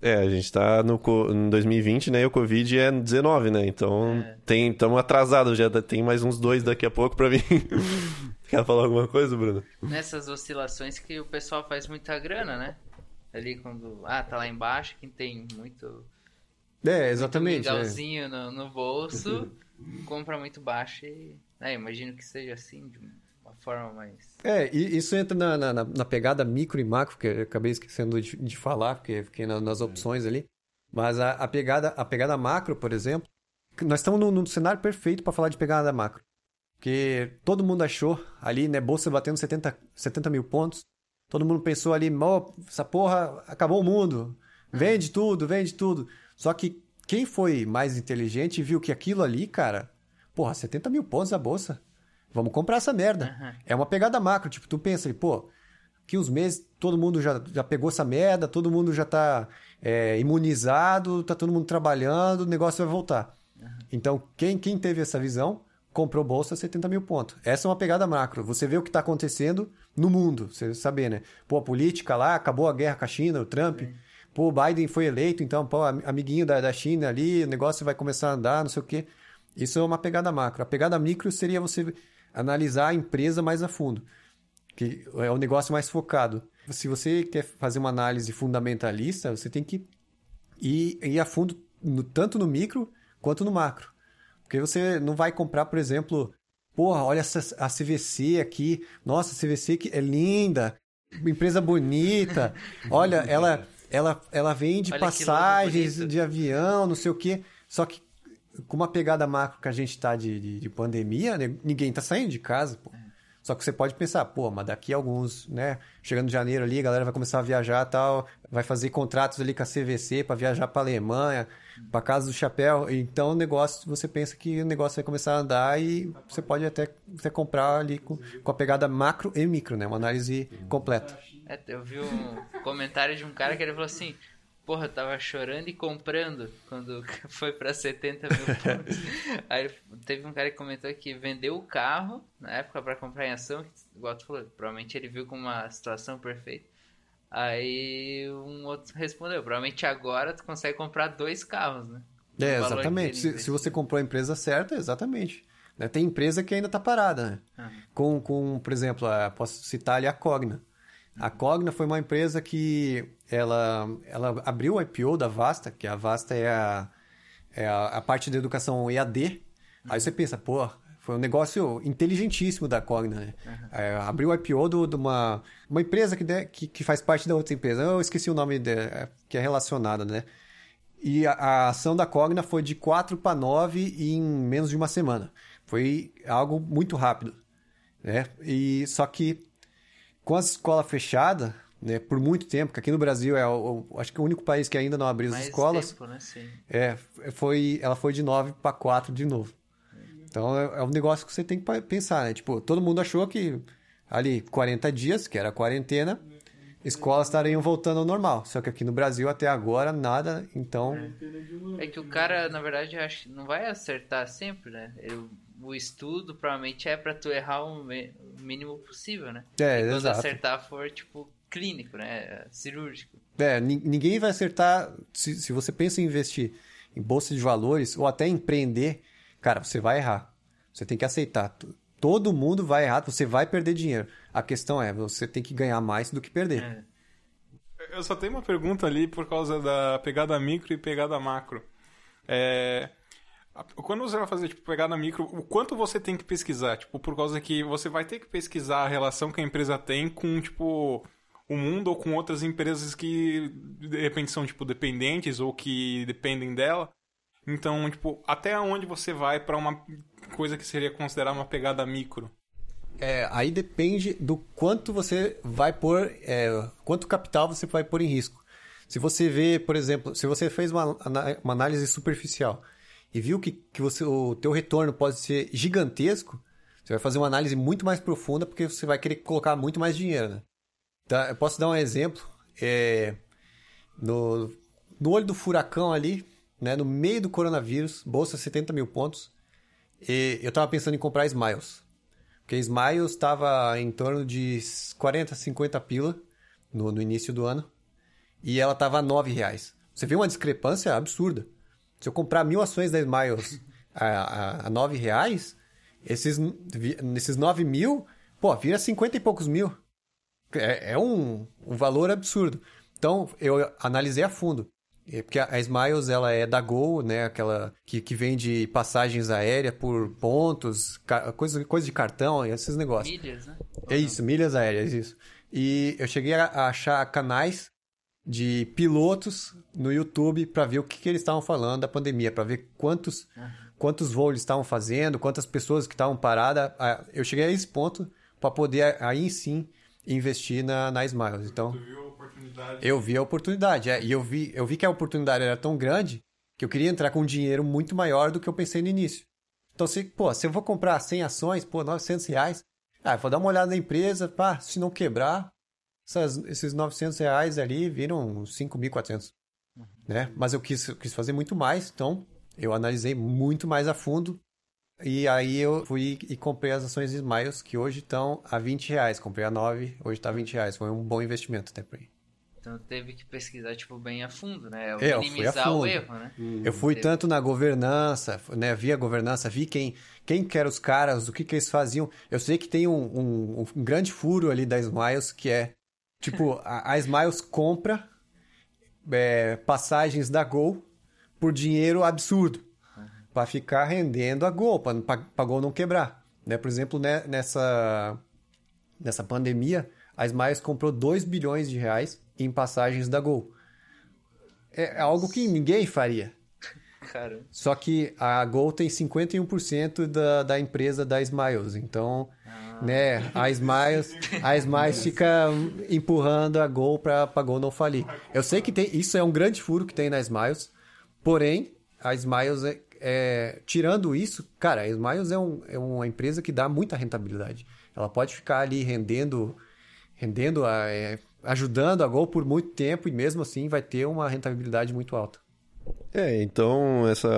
É, a gente tá no em 2020, né? E o Covid é 19, né? Então, tem estamos atrasados já. Tem mais uns dois daqui a pouco pra mim. <laughs> Quer falar alguma coisa, Bruno? Nessas oscilações que o pessoal faz muita grana, né? Ali quando. Ah, tá lá embaixo, quem tem muito. É, exatamente. é. mingauzinho no, no bolso, compra muito baixo e. É, imagino que seja assim, de forma mais. É, e isso entra na, na, na- pegada micro e macro, que eu acabei esquecendo de, de falar, porque fiquei na- nas opções ali. Mas a, a pegada, a pegada macro, por exemplo, nós estamos num, num cenário perfeito para falar de pegada macro. Porque todo mundo achou ali, né, bolsa batendo 70, 70 mil pontos. Todo mundo pensou ali, "Mó, essa porra, acabou o mundo. Vende tudo, vende tudo. Só que quem foi mais inteligente viu que aquilo ali, cara, porra, 70 mil pontos a bolsa. Vamos comprar essa merda. É uma pegada macro. Tipo, tu pensa ali, pô, que uns meses todo mundo já, já pegou essa merda, todo mundo já tá é, imunizado, tá todo mundo trabalhando, o negócio vai voltar. Então, quem, quem teve essa visão comprou bolsa a 70 mil pontos. Essa é uma pegada macro. Você vê o que está acontecendo no mundo, você saber, né? Pô, a política lá, acabou a guerra com a China, o Trump. Pô, o Biden foi eleito, então, pô, am- amiguinho da, da China ali, o negócio vai começar a andar, não sei o quê. Isso é uma pegada macro. A pegada micro seria você analisar a empresa mais a fundo que é um negócio mais focado. Se você quer fazer uma análise fundamentalista, você tem que ir, ir a fundo no- tanto no micro quanto no macro. Porque você não vai comprar, por exemplo, porra, olha essa, a CVC aqui, nossa, a CVC que é linda, empresa bonita, <laughs> olha, ela, ela, ela vende Olha passagens de avião, não sei o quê. Só que com uma pegada macro que a gente tá de, de, de pandemia, né, ninguém tá saindo de casa, pô. Só que você pode pensar, pô, mas daqui a alguns, né? Chegando em janeiro ali, a galera vai começar a viajar e tal, vai fazer contratos ali com a CVC para viajar para Alemanha, para casa do chapéu. Então o negócio, você pensa que o negócio vai começar a andar e você pode até, até comprar ali com, com a pegada macro e micro, né? Uma análise completa. É, eu vi um comentário de um cara que ele falou assim: Porra, eu tava chorando e comprando quando <laughs> foi pra 70 mil pontos. <laughs> Aí teve um cara que comentou que vendeu o carro na época pra comprar em ação, que, igual tu falou, provavelmente ele viu como uma situação perfeita. Aí um outro respondeu: Provavelmente agora tu consegue comprar dois carros, né? É, exatamente. Se, se você comprou a empresa certa, exatamente. Né? Tem empresa que ainda está parada, né? Aham. Com, com, por exemplo, a- posso citar ali a Cogna. A Cogna foi uma empresa que ela, ela abriu o IPO da Vasta, que a Vasta é a, é a, a parte da educação EAD. Aí você pensa, pô, foi um negócio inteligentíssimo da Cogna, né? É, abriu o IPO de uma, uma empresa que, de- que, que faz parte da outra empresa. Eu esqueci o nome de, é, que é relacionada, né? E a, a ação da Cogna foi de 4 para 9 em menos de uma semana. Foi algo muito rápido. né? E só que com as escolas fechadas, né, por muito tempo, que aqui no Brasil é o, o- acho que é o único país que ainda não abriu as Mais escolas, tempo, né? Sim. é, foi, ela foi de 9 para 4 de novo. Então é, é um negócio que você tem que pensar, né? Tipo, todo mundo achou que ali 40 dias, que era a quarentena, escolas estariam voltando ao normal. Só que aqui no Brasil até agora nada, então É que o cara, na verdade, acho que não vai acertar sempre, né? O estudo provavelmente é pra tu errar o mínimo possível, né? É, e quando exato. acertar for, tipo, clínico, né? Cirúrgico. É, nin- ninguém vai acertar. Se, se você pensa em investir em bolsa de valores ou até empreender, cara, você vai errar. Você tem que aceitar. Todo mundo vai errar, você vai perder dinheiro. A questão é, você tem que ganhar mais do que perder. É. Eu só tenho uma pergunta ali por causa da pegada micro e pegada macro. É, Quando você vai fazer tipo, pegada micro, o quanto você tem que pesquisar? Tipo, por causa que você vai ter que pesquisar a relação que a empresa tem com, tipo, o mundo ou com outras empresas que de repente são, tipo, dependentes ou que dependem dela. Então, tipo, até onde você vai para uma coisa que seria considerada uma pegada micro? É, aí depende do quanto você vai pôr, é, quanto capital você vai pôr em risco. Se você vê, por exemplo, se você fez uma, uma análise superficial e viu que, que você, o teu retorno pode ser gigantesco, você vai fazer uma análise muito mais profunda porque você vai querer colocar muito mais dinheiro, né? Então, eu posso dar um exemplo. É, no, no olho do furacão ali, né, no meio do coronavírus, bolsa 70 mil pontos, e eu estava pensando em comprar Smiles. Porque Smiles estava em torno de 40, 50 pila no, no início do ano. E ela estava a 9 reais. Você vê uma discrepância absurda. Se eu comprar mil ações da Smiles a, a, a 9 reais, esses, nesses 9 mil, pô, vira 50 e poucos mil. É, é um, um valor absurdo. Então, eu analisei a fundo. É Porque a Smiles, ela é da Gol, né? Aquela que, que vende passagens aéreas por pontos, coisa, coisa de cartão, esses negócios. Milhas, né? É isso, milhas aéreas, isso. E eu cheguei a achar canais de pilotos no YouTube para ver o que, que eles estavam falando da pandemia, para ver quantos, quantos voos eles estavam fazendo, quantas pessoas que estavam paradas. Eu cheguei a esse ponto para poder aí sim investir na, na Smiles. Então, viu a oportunidade? eu vi a oportunidade, é, e eu vi, eu vi que a oportunidade era tão grande que eu queria entrar com um dinheiro muito maior do que eu pensei no início. Então, se, pô, se eu vou comprar 100 ações, pô, 900 reais, ah, eu vou dar uma olhada na empresa, pá, se não quebrar, essas- esses 900 reais ali viram 5.400, né? Mas eu quis, eu quis fazer muito mais, então eu analisei muito mais a fundo e aí eu fui e comprei as ações de Smiles, que hoje estão a 20 reais. Comprei a 9, hoje está a 20 reais. Foi um bom investimento até pra mim. Então teve que pesquisar, tipo, bem a fundo, né? É, eu fui a Minimizar o fundo. erro, né? Eu fui Teve- tanto na governança, né? Vi a governança, vi quem, quem que eram os caras, o que que eles faziam. Eu sei que tem um, um- um grande furo ali da Smiles, que é, tipo, a, a Smiles compra é, passagens da Gol por dinheiro absurdo, para ficar rendendo a Gol, para Gol não quebrar. Né? Por exemplo, né, nessa, nessa pandemia, a Smiles comprou 2 bilhões de reais em passagens da Gol. É algo que ninguém faria. Caramba. Só que a Gol tem 51% da, da empresa da Smiles. Então, né, a Smiles, a Smiles fica empurrando a Gol para a Gol não falir. Eu sei que tem, isso é um grande furo que tem na Smiles, porém, a Smiles é, é- tirando isso, cara, a Smiles é, um- é uma empresa que dá muita rentabilidade. Ela pode ficar ali rendendo, rendendo, a- é, ajudando a Gol por muito tempo e mesmo assim vai ter uma rentabilidade muito alta. É, então essa,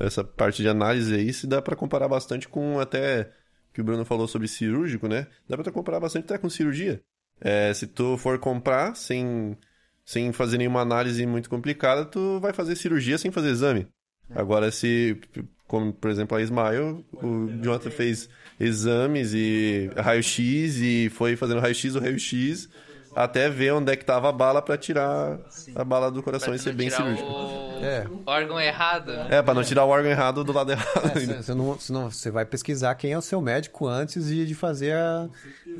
essa parte de análise aí se dá pra comparar bastante com até que o Bruno falou sobre cirúrgico, né? Dá pra tu comparar bastante até com cirurgia. É, se tu for comprar sem, sem fazer nenhuma análise muito complicada, tu vai fazer cirurgia sem fazer exame. Agora, se, como por exemplo a Ismael, o Jonathan fez exames e raio-x e foi fazendo raio-x ou raio-x até ver onde é que tava a bala pra tirar a bala do coração Pra e ser não bem tirar cirúrgico. o É. órgão errado, né? É, pra não tirar o órgão errado do lado errado. É, Você não, você não- você vai pesquisar quem é o seu médico antes de, de fazer a.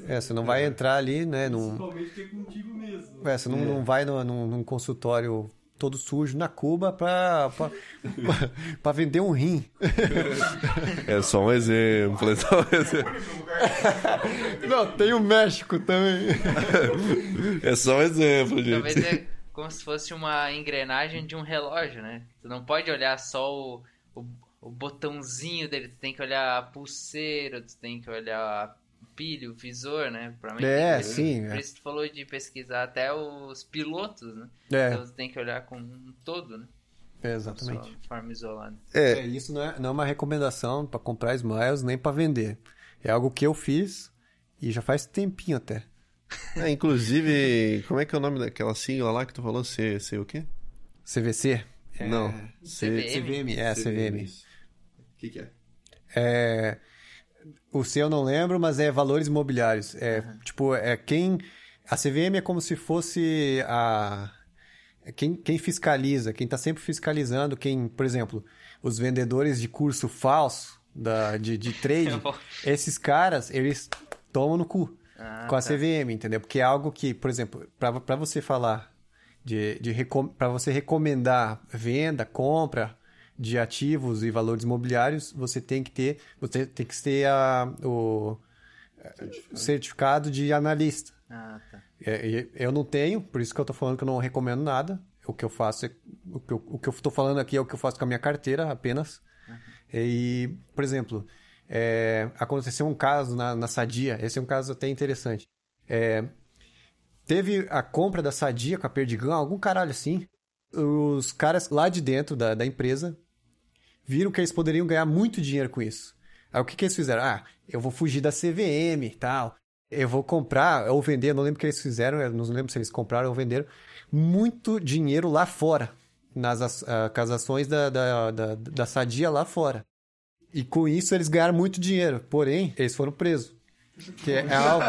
É, você não vai entrar ali, né? Num, Principalmente que é contigo mesmo. é, você não, não vai no- num, num consultório todo sujo na Cuba pra, pra, pra, <laughs> pra vender um rim. É só um exemplo, é só um exemplo. Não, tem o México também. É só um exemplo, Talvez gente. é como se fosse uma engrenagem de um relógio, né? Tu não pode olhar só o, o, o botãozinho dele, tu tem que olhar a pulseira, tu tem que olhar pilho, visor, né? Provavelmente É, que- sim, Por é. isso tu falou de pesquisar até os pilotos, né? É, Então tu tem que olhar com um todo, né? é Só exatamente. de forma isolada. É, É, isso não é, não é uma recomendação pra comprar Smiles nem pra vender. É algo que eu fiz e já faz tempinho até. é, inclusive, <laughs> como é que é o nome daquela sigla lá que tu falou? C, C o quê? CVC? Não. C... CVM? CVM, é, CVM. O que, que é? É, o seu eu não lembro, mas é valores imobiliários. É, tipo, é quem... A CVM é como se fosse a... Quem, quem fiscaliza, quem está sempre fiscalizando, quem, por exemplo, os vendedores de curso falso da, de, de trade, <laughs> esses caras, eles tomam no cu Ah, com a tá. CVM, entendeu? Porque é algo que, por exemplo, para você falar de, de para você recomendar venda, compra de ativos e valores imobiliários, você tem que ter, você tem que ter a, o certificado de analista. Ah, tá. É, eu não tenho, por isso que eu tô falando que eu não recomendo nada. O que eu faço é. O que eu, o que eu tô falando aqui é o que eu faço com a minha carteira apenas. E, por exemplo, é, aconteceu um caso na, na Sadia, esse é um caso até interessante. É, teve a compra da Sadia com a Perdigão, algum caralho assim. Os caras lá de dentro da, da empresa viram que eles poderiam ganhar muito dinheiro com isso. Aí o que, que eles fizeram? Ah, eu vou fugir da CVM e tal. Eu vou comprar ou vender, não lembro o que eles fizeram, não lembro se eles compraram ou venderam, muito dinheiro lá fora, nas as- ah, com as ações da, da, da, da Sadia lá fora. E com isso eles ganharam muito dinheiro, porém, eles foram presos. Que é, é algo,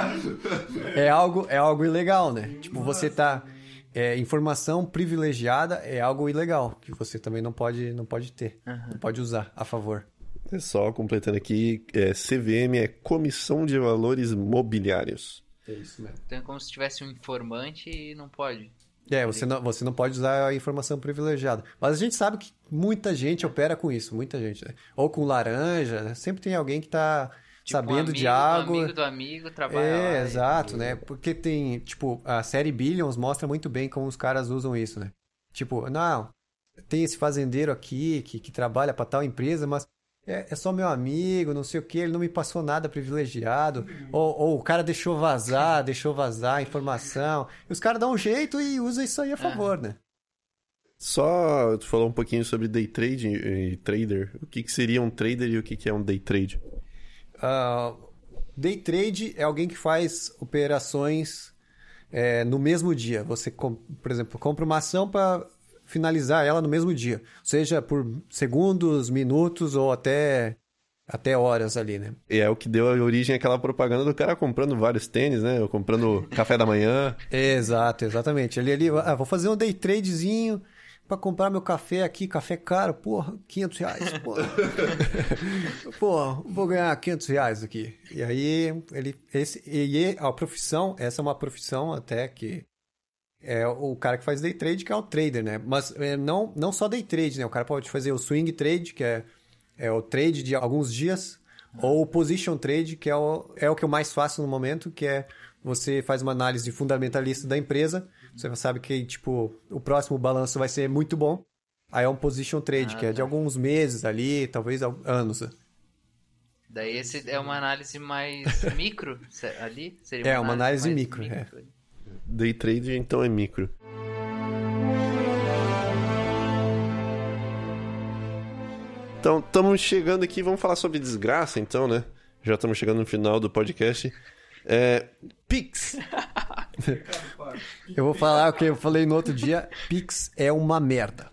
é algo é algo ilegal, né? Tipo, você tá é, informação privilegiada é algo ilegal que você também não pode não pode ter, não pode usar a favor. É só completando aqui, é, CVM é Comissão de Valores Mobiliários. É isso mesmo. Então é como se tivesse um informante e não pode. É, você não, você não pode usar a informação privilegiada. Mas a gente sabe que muita gente opera com isso, muita gente. né? Ou com laranja, né? sempre tem alguém que tá Tipo, um sabendo amigo de do algo. amigo do amigo trabalha É, lá. e- exato, né? Porque tem, tipo, a série Billions mostra muito bem como os caras usam isso, né? Tipo, não, tem esse fazendeiro aqui que, que trabalha para tal empresa, mas é, é só meu amigo, não sei o que, ele não me passou nada privilegiado. Ou, ou o cara deixou vazar, <laughs> deixou vazar a informação. E os caras dão um jeito e usam isso aí a favor, né? Só tu falou um pouquinho sobre day trade e trader. O que, que seria um trader e o que, que é um day trade? Ah, day trade é alguém que faz operações é, no mesmo dia. Você, por exemplo, compra uma ação para finalizar ela no mesmo dia, seja por segundos, minutos ou até até horas ali, né? E é o que deu origem àquela propaganda do cara comprando vários tênis, né? Ou comprando café da manhã. Exato, exatamente. Ali, ali, ah, vou fazer um day tradezinho para comprar meu café aqui, café caro, porra, 500 reais, <laughs> porra. porra, vou ganhar 500 reais aqui. E aí, ele, esse, e a profissão, essa é uma profissão até que é o cara que faz day trade, que é o trader, né? Mas é, não, não só day trade, né? O cara pode fazer o swing trade, que é, é o trade de alguns dias, ou o position trade, que é o, é o que eu mais faço no momento, que é você faz uma análise fundamentalista da empresa, você sabe que, tipo, o próximo balanço vai ser muito bom, aí é um position trade, Ah, que é de tá. alguns meses ali, talvez al- anos. Daí esse é uma análise mais <laughs> micro ali? Seria É, uma análise mais micro, é. Day trade então é micro. Então, estamos chegando aqui, vamos falar sobre desgraça então, né? Já estamos chegando no final do podcast. É, Pix. <laughs> <laughs> Eu vou falar o que eu falei no outro dia, Pix é uma merda.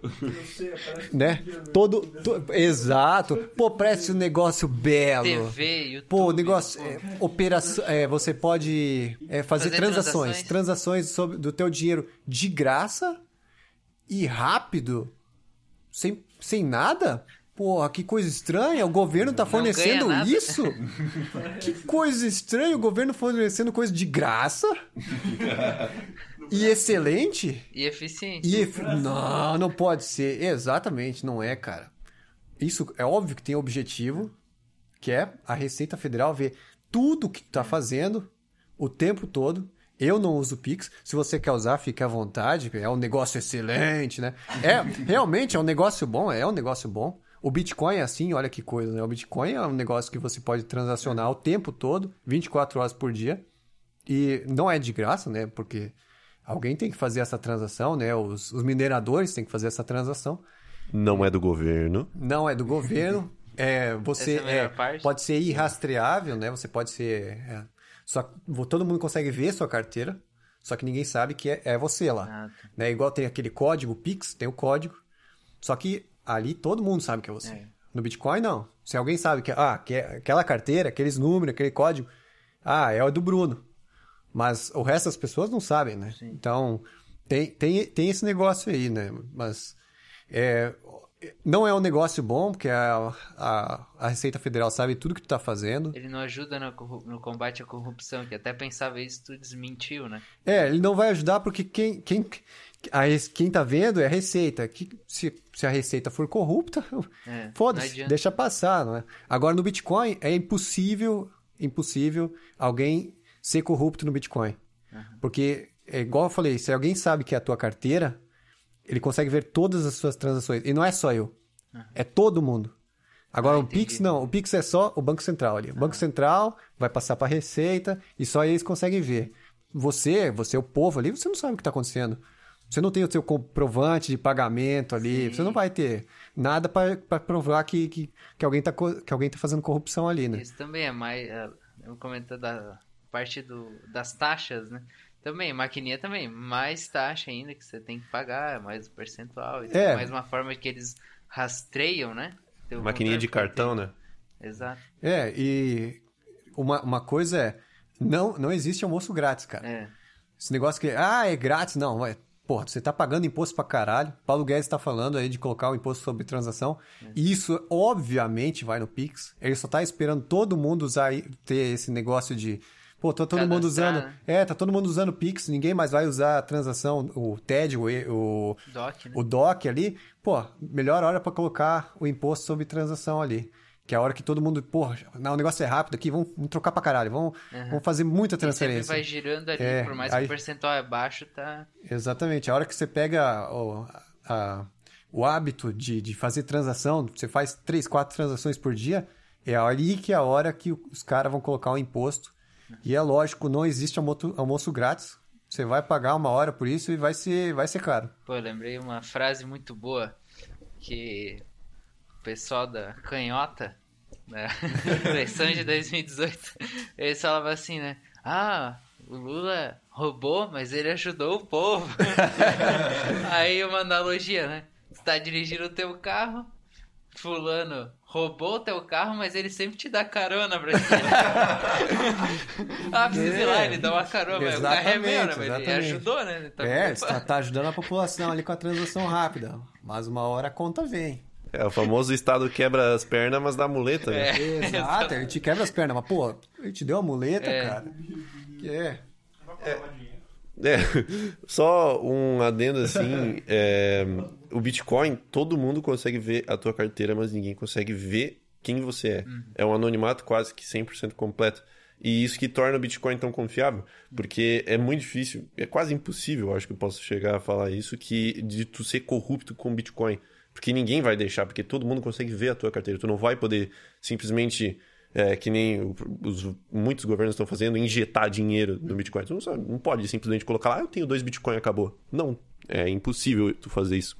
né? Todo, to- exato. Pô, parece um negócio belo. TV, YouTube. Pô, o negócio, é, operação, é, você pode é, fazer, Fazer transações, transações. transações sobre, do teu dinheiro de graça e rápido, sem, sem nada. Porra, que coisa estranha, o governo tá fornecendo isso? <laughs> que coisa estranha, o governo fornecendo coisa de graça? <laughs> E excelente? E eficiente. E efi- Não, não pode ser. Exatamente, não é, cara. Isso é óbvio que tem objetivo, que é a Receita Federal ver tudo que tá fazendo o tempo todo. Eu não uso Pix. Se você quer usar, fique à vontade. É um negócio excelente, né? É, realmente é um negócio bom, é um negócio bom. O Bitcoin é assim, olha que coisa, né? O Bitcoin é um negócio que você pode transacionar o tempo todo, 24 horas por dia. E não é de graça, né? Porque alguém tem que fazer essa transação, né? Os, os mineradores têm que fazer essa transação. Não é do governo. Não é do governo. <laughs> É, você Essa é é, parte. pode ser irrastreável, né? Você pode ser. é, só, todo mundo consegue ver sua carteira, só que ninguém sabe que é, é você lá. Ah, tá. Né? Igual tem aquele código Pix, tem o código. Só que ali todo mundo sabe que é você. É. No Bitcoin, não. Se alguém sabe que, ah, que é aquela carteira, aqueles números, aquele código, ah, é o do Bruno. Mas o resto das pessoas não sabem, né? Então, tem, tem, tem esse negócio aí, né? Mas é, não é um negócio bom, porque a, a, a Receita Federal sabe tudo que tu tá fazendo. Ele não ajuda no, no combate à corrupção, que até pensava isso, tu desmentiu, né? É, ele não vai ajudar porque quem, quem, a, quem tá vendo é a Receita. Que, se, se a Receita for corrupta, <laughs> É, foda-se, deixa passar, não é? Agora no Bitcoin é impossível, impossível alguém ser corrupto no Bitcoin. Porque, é igual eu falei, se alguém sabe que é a tua carteira, ele consegue ver todas as suas transações. E não é só eu, é todo mundo. Agora Ah, o Pix não, o Pix é só o Banco Central ali. O Banco Central vai passar para a Receita e só eles conseguem ver. Você, você é o povo ali, você não sabe o que está acontecendo. Você não tem o seu comprovante de pagamento ali, Sim. você não vai ter nada para provar que, que, que, alguém tá, que alguém tá fazendo corrupção ali, né? Isso também é mais. é, Eu comentando da parte do, das taxas, né? Também, maquininha também, mais taxa ainda que você tem que pagar, mais o percentual. Isso É. é mais uma forma que eles rastreiam, né? Teu Maquininha de cartão, tem. né? Exato. É, e uma, uma coisa é, não, não existe almoço grátis, cara. É. Esse negócio que, ah, é grátis, não, é, porra, você tá pagando imposto pra caralho. Paulo Guedes tá falando aí de colocar o imposto sobre transação. E isso, obviamente, vai no Pix. Ele só tá esperando todo mundo usar, ter esse negócio de, pô, tá todo mundo Cadastrar, usando, né? é, tá todo mundo usando Pix, ninguém mais vai usar a transação, o TED, o, o, Doc, né? o DOC ali. Pô, melhor hora pra colocar o imposto sobre transação ali. Que é a hora que todo mundo, porra, não, o negócio é rápido aqui, vamos, vamos trocar pra caralho, vamos, vamos fazer muita E transferência. vai girando ali, É, por mais aí- que o percentual é baixo, tá. Exatamente. A hora que você pega o, a- o hábito de, de fazer transação, você faz três, quatro transações por dia, é ali que é a hora que os caras vão colocar o imposto. E é lógico, não existe almoço, almoço grátis. Você vai pagar uma hora por isso e vai ser, vai ser caro. Pô, lembrei uma frase muito boa que o pessoal da canhota, né? <laughs> eleição de 2018, eles falavam assim, né? Ah, o Lula roubou, mas ele ajudou o povo. <laughs> Aí uma analogia, né? Você tá dirigindo o teu carro, fulano roubou o teu carro, mas ele sempre te dá carona pra ti. <laughs> ah, precisa ir lá, ele dá uma carona, mas o carro é meu, né? Mas ele ajudou, né? Tá é, você tá, tá ajudando a população ali com a transação rápida. Mas uma hora a conta vem. É, o famoso estado quebra as pernas, mas dá muleta, né? É. Exato, ele te quebra as pernas. Mas, pô, ele te deu a muleta, É. cara. É. É, <laughs> só um adendo assim, é, o Bitcoin, todo mundo consegue ver a tua carteira, mas ninguém consegue ver quem você é. É um anonimato quase que 100% completo. E isso que torna o Bitcoin tão confiável, porque é muito difícil, é quase impossível, eu acho que eu posso chegar a falar isso, que de tu ser corrupto com Bitcoin. Porque ninguém vai deixar, porque todo mundo consegue ver a tua carteira. Tu não vai poder simplesmente, é, que nem os, muitos governos estão fazendo, injetar dinheiro no Bitcoin. Tu não, sabe, não pode simplesmente colocar lá, ah, eu tenho dois Bitcoin e acabou. Não, é impossível tu fazer isso.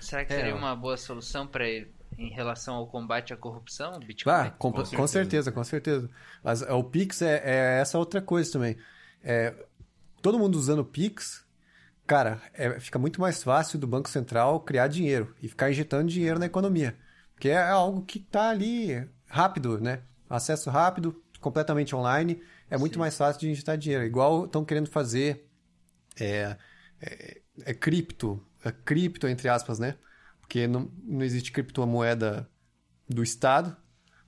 Será que É. seria uma boa solução para ele em relação ao combate à corrupção? Bitcoin? Ah, com, com certeza. com certeza, Mas é, o Pix é, é essa outra coisa também. É, todo mundo usando o Pix, cara, é, fica muito mais fácil do Banco Central criar dinheiro e ficar injetando dinheiro na economia. Porque é algo que está ali rápido, né? Acesso rápido, completamente online, é muito mais fácil de injetar dinheiro. Igual estão querendo fazer é, é, é cripto, é cripto entre aspas, né? Porque não, não existe criptomoeda do Estado,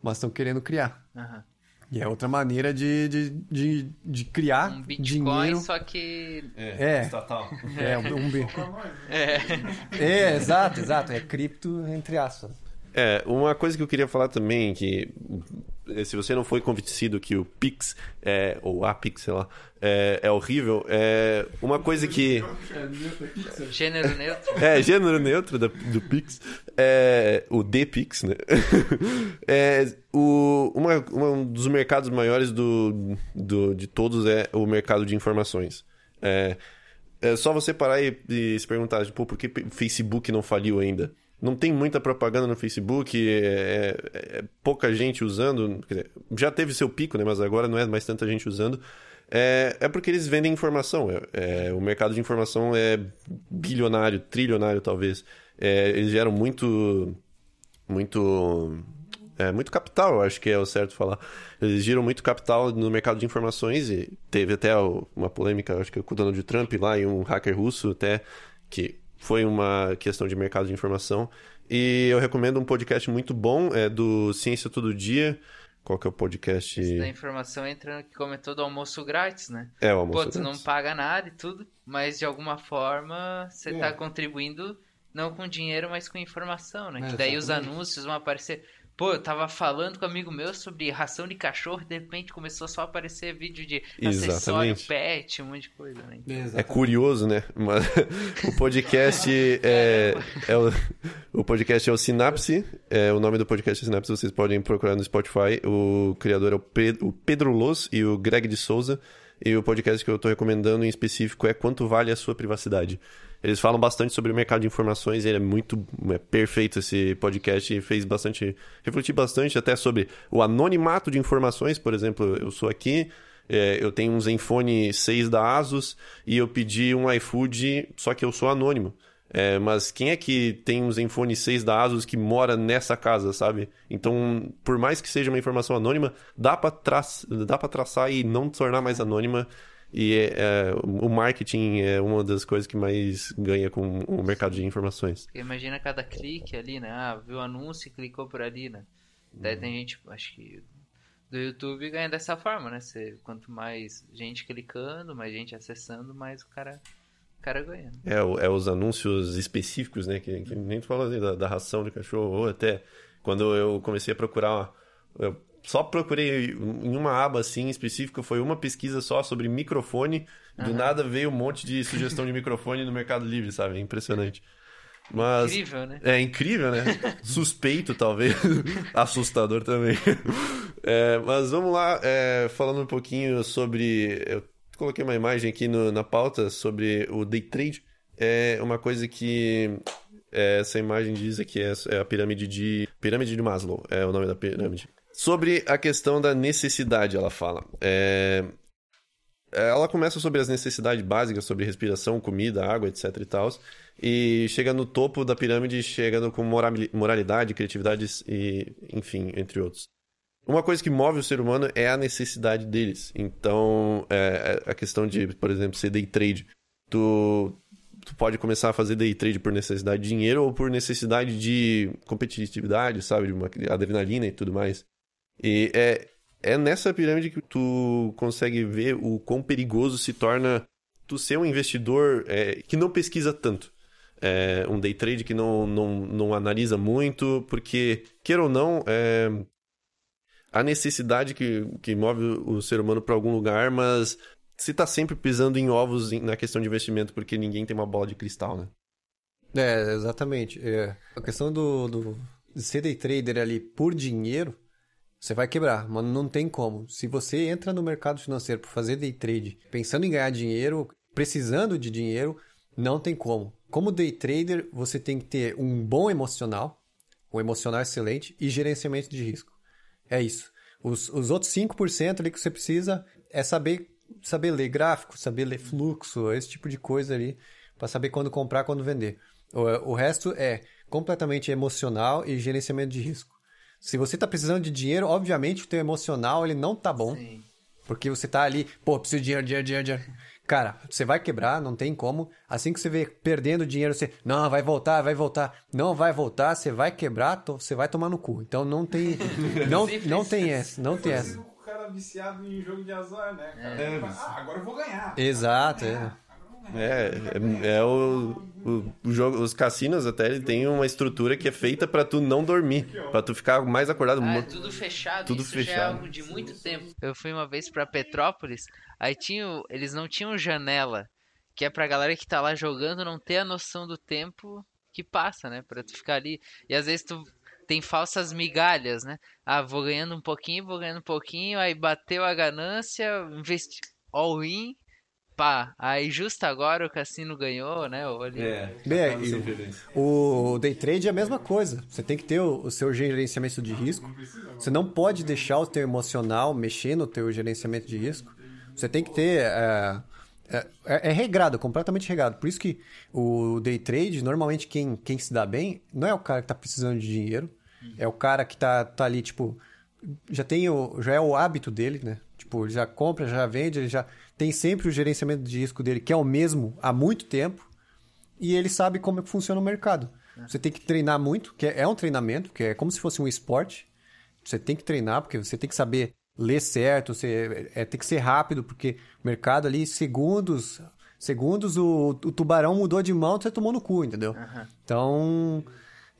mas estão querendo criar. Aham. E é outra maneira de, de, de, de criar Um Bitcoin, dinheiro. só que. É. estatal. É, um, né? É. é, exato, exato. É cripto entre aspas. É, uma coisa que eu queria falar também, que se você não foi convencido que o Pix, é, ou a Pix, sei lá, é, é horrível, é uma coisa que... Gênero neutro. É, gênero neutro da- do Pix, é, o D-Pix, né? <laughs> É, o, uma, uma- um dos mercados maiores do, do, de todos é o mercado de informações. É, é só você parar e, e se perguntar, tipo, por que o Facebook não faliu ainda? Não tem muita propaganda no Facebook, é, é- é pouca gente usando. dizer, já teve seu pico, né? Mas agora não é mais tanta gente usando. É, é porque eles vendem informação. É, é, o mercado de informação é bilionário, trilionário talvez. É, eles geram muito. Muito. Muito capital, eu acho que é o certo falar. Eles giram muito capital no mercado de informações e teve até uma polêmica, acho que com o Donald Trump lá e um hacker russo até, que foi uma questão de mercado de informação. E eu recomendo um podcast muito bom, é do Ciência Todo Dia. Qual que é o podcast? Isso da informação entra no que comentou do almoço grátis, né? É o almoço. Pô, tu não grátis. paga nada e tudo, mas de alguma forma você tá contribuindo não com dinheiro, mas com informação, né? É, que daí os exatamente. anúncios vão aparecer. Pô, eu tava falando com um amigo meu sobre ração de cachorro, de repente começou só a aparecer vídeo de acessório Exatamente. pet, um monte de coisa, né? É curioso, né? Mas <laughs> o podcast é, é o, o podcast é o Sinapse. É, o nome do podcast é Sinapse. Vocês podem procurar no Spotify. O criador é o Pedro, o Pedro Loz e o Greg de Souza. E o podcast que eu estou recomendando em específico é Quanto Vale a Sua Privacidade. Eles falam bastante sobre o mercado de informações. Ele é muito é perfeito esse podcast fez bastante refletir bastante até sobre o anonimato de informações. Por exemplo, eu sou aqui. É, eu tenho um Zenfone 6 da Asus e eu pedi um iFood, só que eu sou anônimo. É, mas quem é que tem um Zenfone 6 da Asus que mora nessa casa, sabe? Então, por mais que seja uma informação anônima, dá pra, tra dá traçar e não tornar mais anônima. E é, é, o marketing é uma das coisas que mais ganha com o mercado de informações. Imagina cada clique ali, né? Ah, viu o anúncio e clicou por ali, né? Daí tem gente, acho que do YouTube ganha dessa forma, né? Você, quanto mais gente clicando, mais gente acessando, mais o cara, o cara ganha. né? É, é os anúncios específicos, né? Que, que nem tu falou ali, da, da ração de cachorro, ou até quando eu comecei a procurar. Eu só procurei em uma aba assim específica, foi uma pesquisa só sobre microfone. Do nada veio um monte de sugestão de microfone no Mercado Livre, sabe? É impressionante. Mas. Incrível, né? É incrível, né? <laughs> Suspeito, talvez. <laughs> Assustador também. É, mas vamos lá, é, falando um pouquinho sobre. Eu coloquei uma imagem aqui no- na pauta sobre o day trade. É uma coisa que é, essa imagem diz aqui é, é a pirâmide de. Pirâmide de Maslow é o nome da pirâmide. Sobre a questão da necessidade, ela fala. É, ela começa sobre as necessidades básicas, sobre respiração, comida, água, etc e tal. E chega no topo da pirâmide, chegando com morali- moralidade, criatividade e, enfim, entre outros. Uma coisa que move o ser humano é a necessidade deles. Então, é, a questão de, por exemplo, ser day trade. Tu, tu pode começar a fazer day trade por necessidade de dinheiro ou por necessidade de competitividade, sabe? De uma adrenalina e tudo mais. E é, é nessa pirâmide que tu consegue ver o quão perigoso se torna tu ser um investidor é, que não pesquisa tanto. É, um day trade que não, não, não analisa muito, porque, queira ou não, é, a necessidade que, que move o ser humano para algum lugar, mas se tá sempre pisando em ovos na questão de investimento, porque ninguém tem uma bola de cristal, né? É, exatamente. É, a questão do, do de ser day trader ali por dinheiro, você vai quebrar, mas não tem como. Se você entra no mercado financeiro para fazer day trade, pensando em ganhar dinheiro, precisando de dinheiro, não tem como. Como day trader, você tem que ter um bom emocional, um emocional excelente e gerenciamento de risco. É isso. Os, os outros 5% ali que você precisa é saber, saber ler gráfico, saber ler fluxo, esse tipo de coisa ali, para saber quando comprar, quando vender. O, o resto é completamente emocional e gerenciamento de risco. Se você está precisando de dinheiro, obviamente o teu emocional ele não tá bom. Sim. Porque você tá ali, pô, preciso de dinheiro, dinheiro, dinheiro, dinheiro. Cara, você vai quebrar, não tem como. Assim que você vê perdendo dinheiro, você, não, vai voltar, vai voltar. Não vai voltar, você vai quebrar, to- você vai tomar no cu. Então não tem, <laughs> não, não tem essa, não tem essa. O cara viciado em jogo de azar, né, cara? É. Ah, agora eu vou ganhar. Exato, é. É, é, é o, o, o jogo, os cassinos até ele tem uma estrutura que é feita pra tu não dormir, pra tu ficar mais acordado. Ah, é tudo fechado. Tudo isso já é fechado. algo de muito tempo. Eu fui uma vez pra Petrópolis, aí tinha, eles não tinham janela, que é pra galera que tá lá jogando não ter a noção do tempo que passa, né? Pra tu ficar ali. E às vezes tu tem falsas migalhas, né? Ah, vou ganhando um pouquinho, vou ganhando um pouquinho, aí bateu a ganância, investi all in, pá. Aí justo agora o cassino ganhou, né? Ali. É, e sempre isso. O day trade é a mesma coisa. Você tem que ter o, o seu gerenciamento de risco. Você não pode deixar o teu emocional mexer no teu gerenciamento de risco. Você tem que ter... É, é, é regrado, completamente regrado. Por isso que o day trade, normalmente quem, quem se dá bem, não é o cara que está precisando de dinheiro. É o cara que tá, tá ali, tipo... Já, tem o, já é o hábito dele, né? Tipo, ele já compra, já vende, ele já tem sempre o gerenciamento de risco dele, que é o mesmo há muito tempo e ele sabe como é que funciona o mercado. Você tem que treinar muito, que é é um treinamento, que é como se fosse um esporte. Você tem que treinar, porque você tem que saber ler certo, você é, tem que ser rápido, porque o mercado ali, segundos, segundos o, o tubarão mudou de mão, você tomou no cu, entendeu? Então,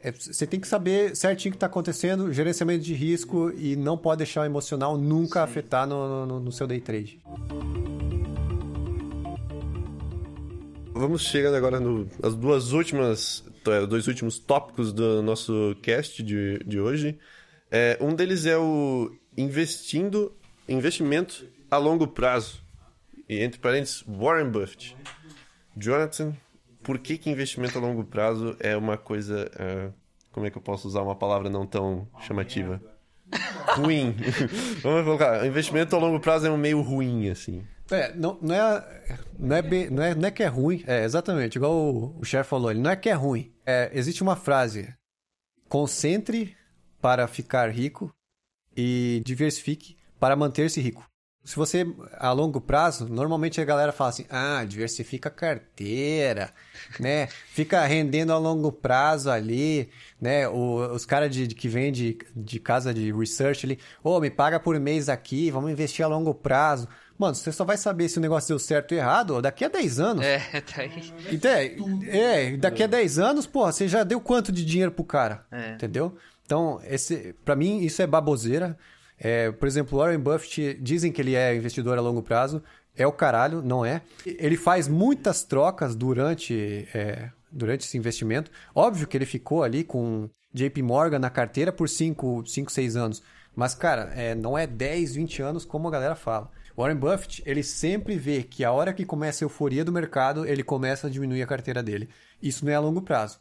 é, você tem que saber certinho o que está acontecendo, gerenciamento de risco e não pode deixar o emocional nunca afetar no, no, no seu day trade. Vamos chegando agora no as duas últimas, é, dois últimos tópicos do nosso cast de, de hoje. É, um deles é o investindo, investimento a longo prazo. E entre parênteses, Warren Buffett. Jonathan, por que, que investimento a longo prazo é uma coisa. é, como é que eu posso usar uma palavra não tão chamativa? Ruim. <laughs> Vamos colocar. Investimento a longo prazo é um meio ruim, assim. É, não, não, é, não, é não, é, não é que é ruim, é exatamente, igual o, o chefe falou, ele não é que é ruim. É, existe uma frase: concentre para ficar rico e diversifique para manter-se rico. Se você, a longo prazo, normalmente a galera fala assim: ah, diversifica a carteira, né? Fica rendendo a longo prazo ali, né? O- os caras de, de- que vêm de, de casa de research ali, ô, me paga por mês aqui, vamos investir a longo prazo. Mano, você só vai saber se o negócio deu certo ou errado daqui a 10 anos. É, <laughs> tá aí. Então, é, é, daqui a 10 anos, porra, você já deu quanto de dinheiro pro cara? É. Entendeu? Então, esse, para mim, isso é baboseira. É, por exemplo, Warren Buffett, dizem que ele é investidor a longo prazo. É o caralho, não é. Ele faz muitas trocas durante, é, durante esse investimento. Óbvio que ele ficou ali com JP Morgan na carteira por 5, 6 anos. Mas, cara, é, não é 10, 20 anos como a galera fala. Warren Buffett, ele sempre vê que a hora que começa a euforia do mercado, ele começa a diminuir a carteira dele. Isso não é a longo prazo.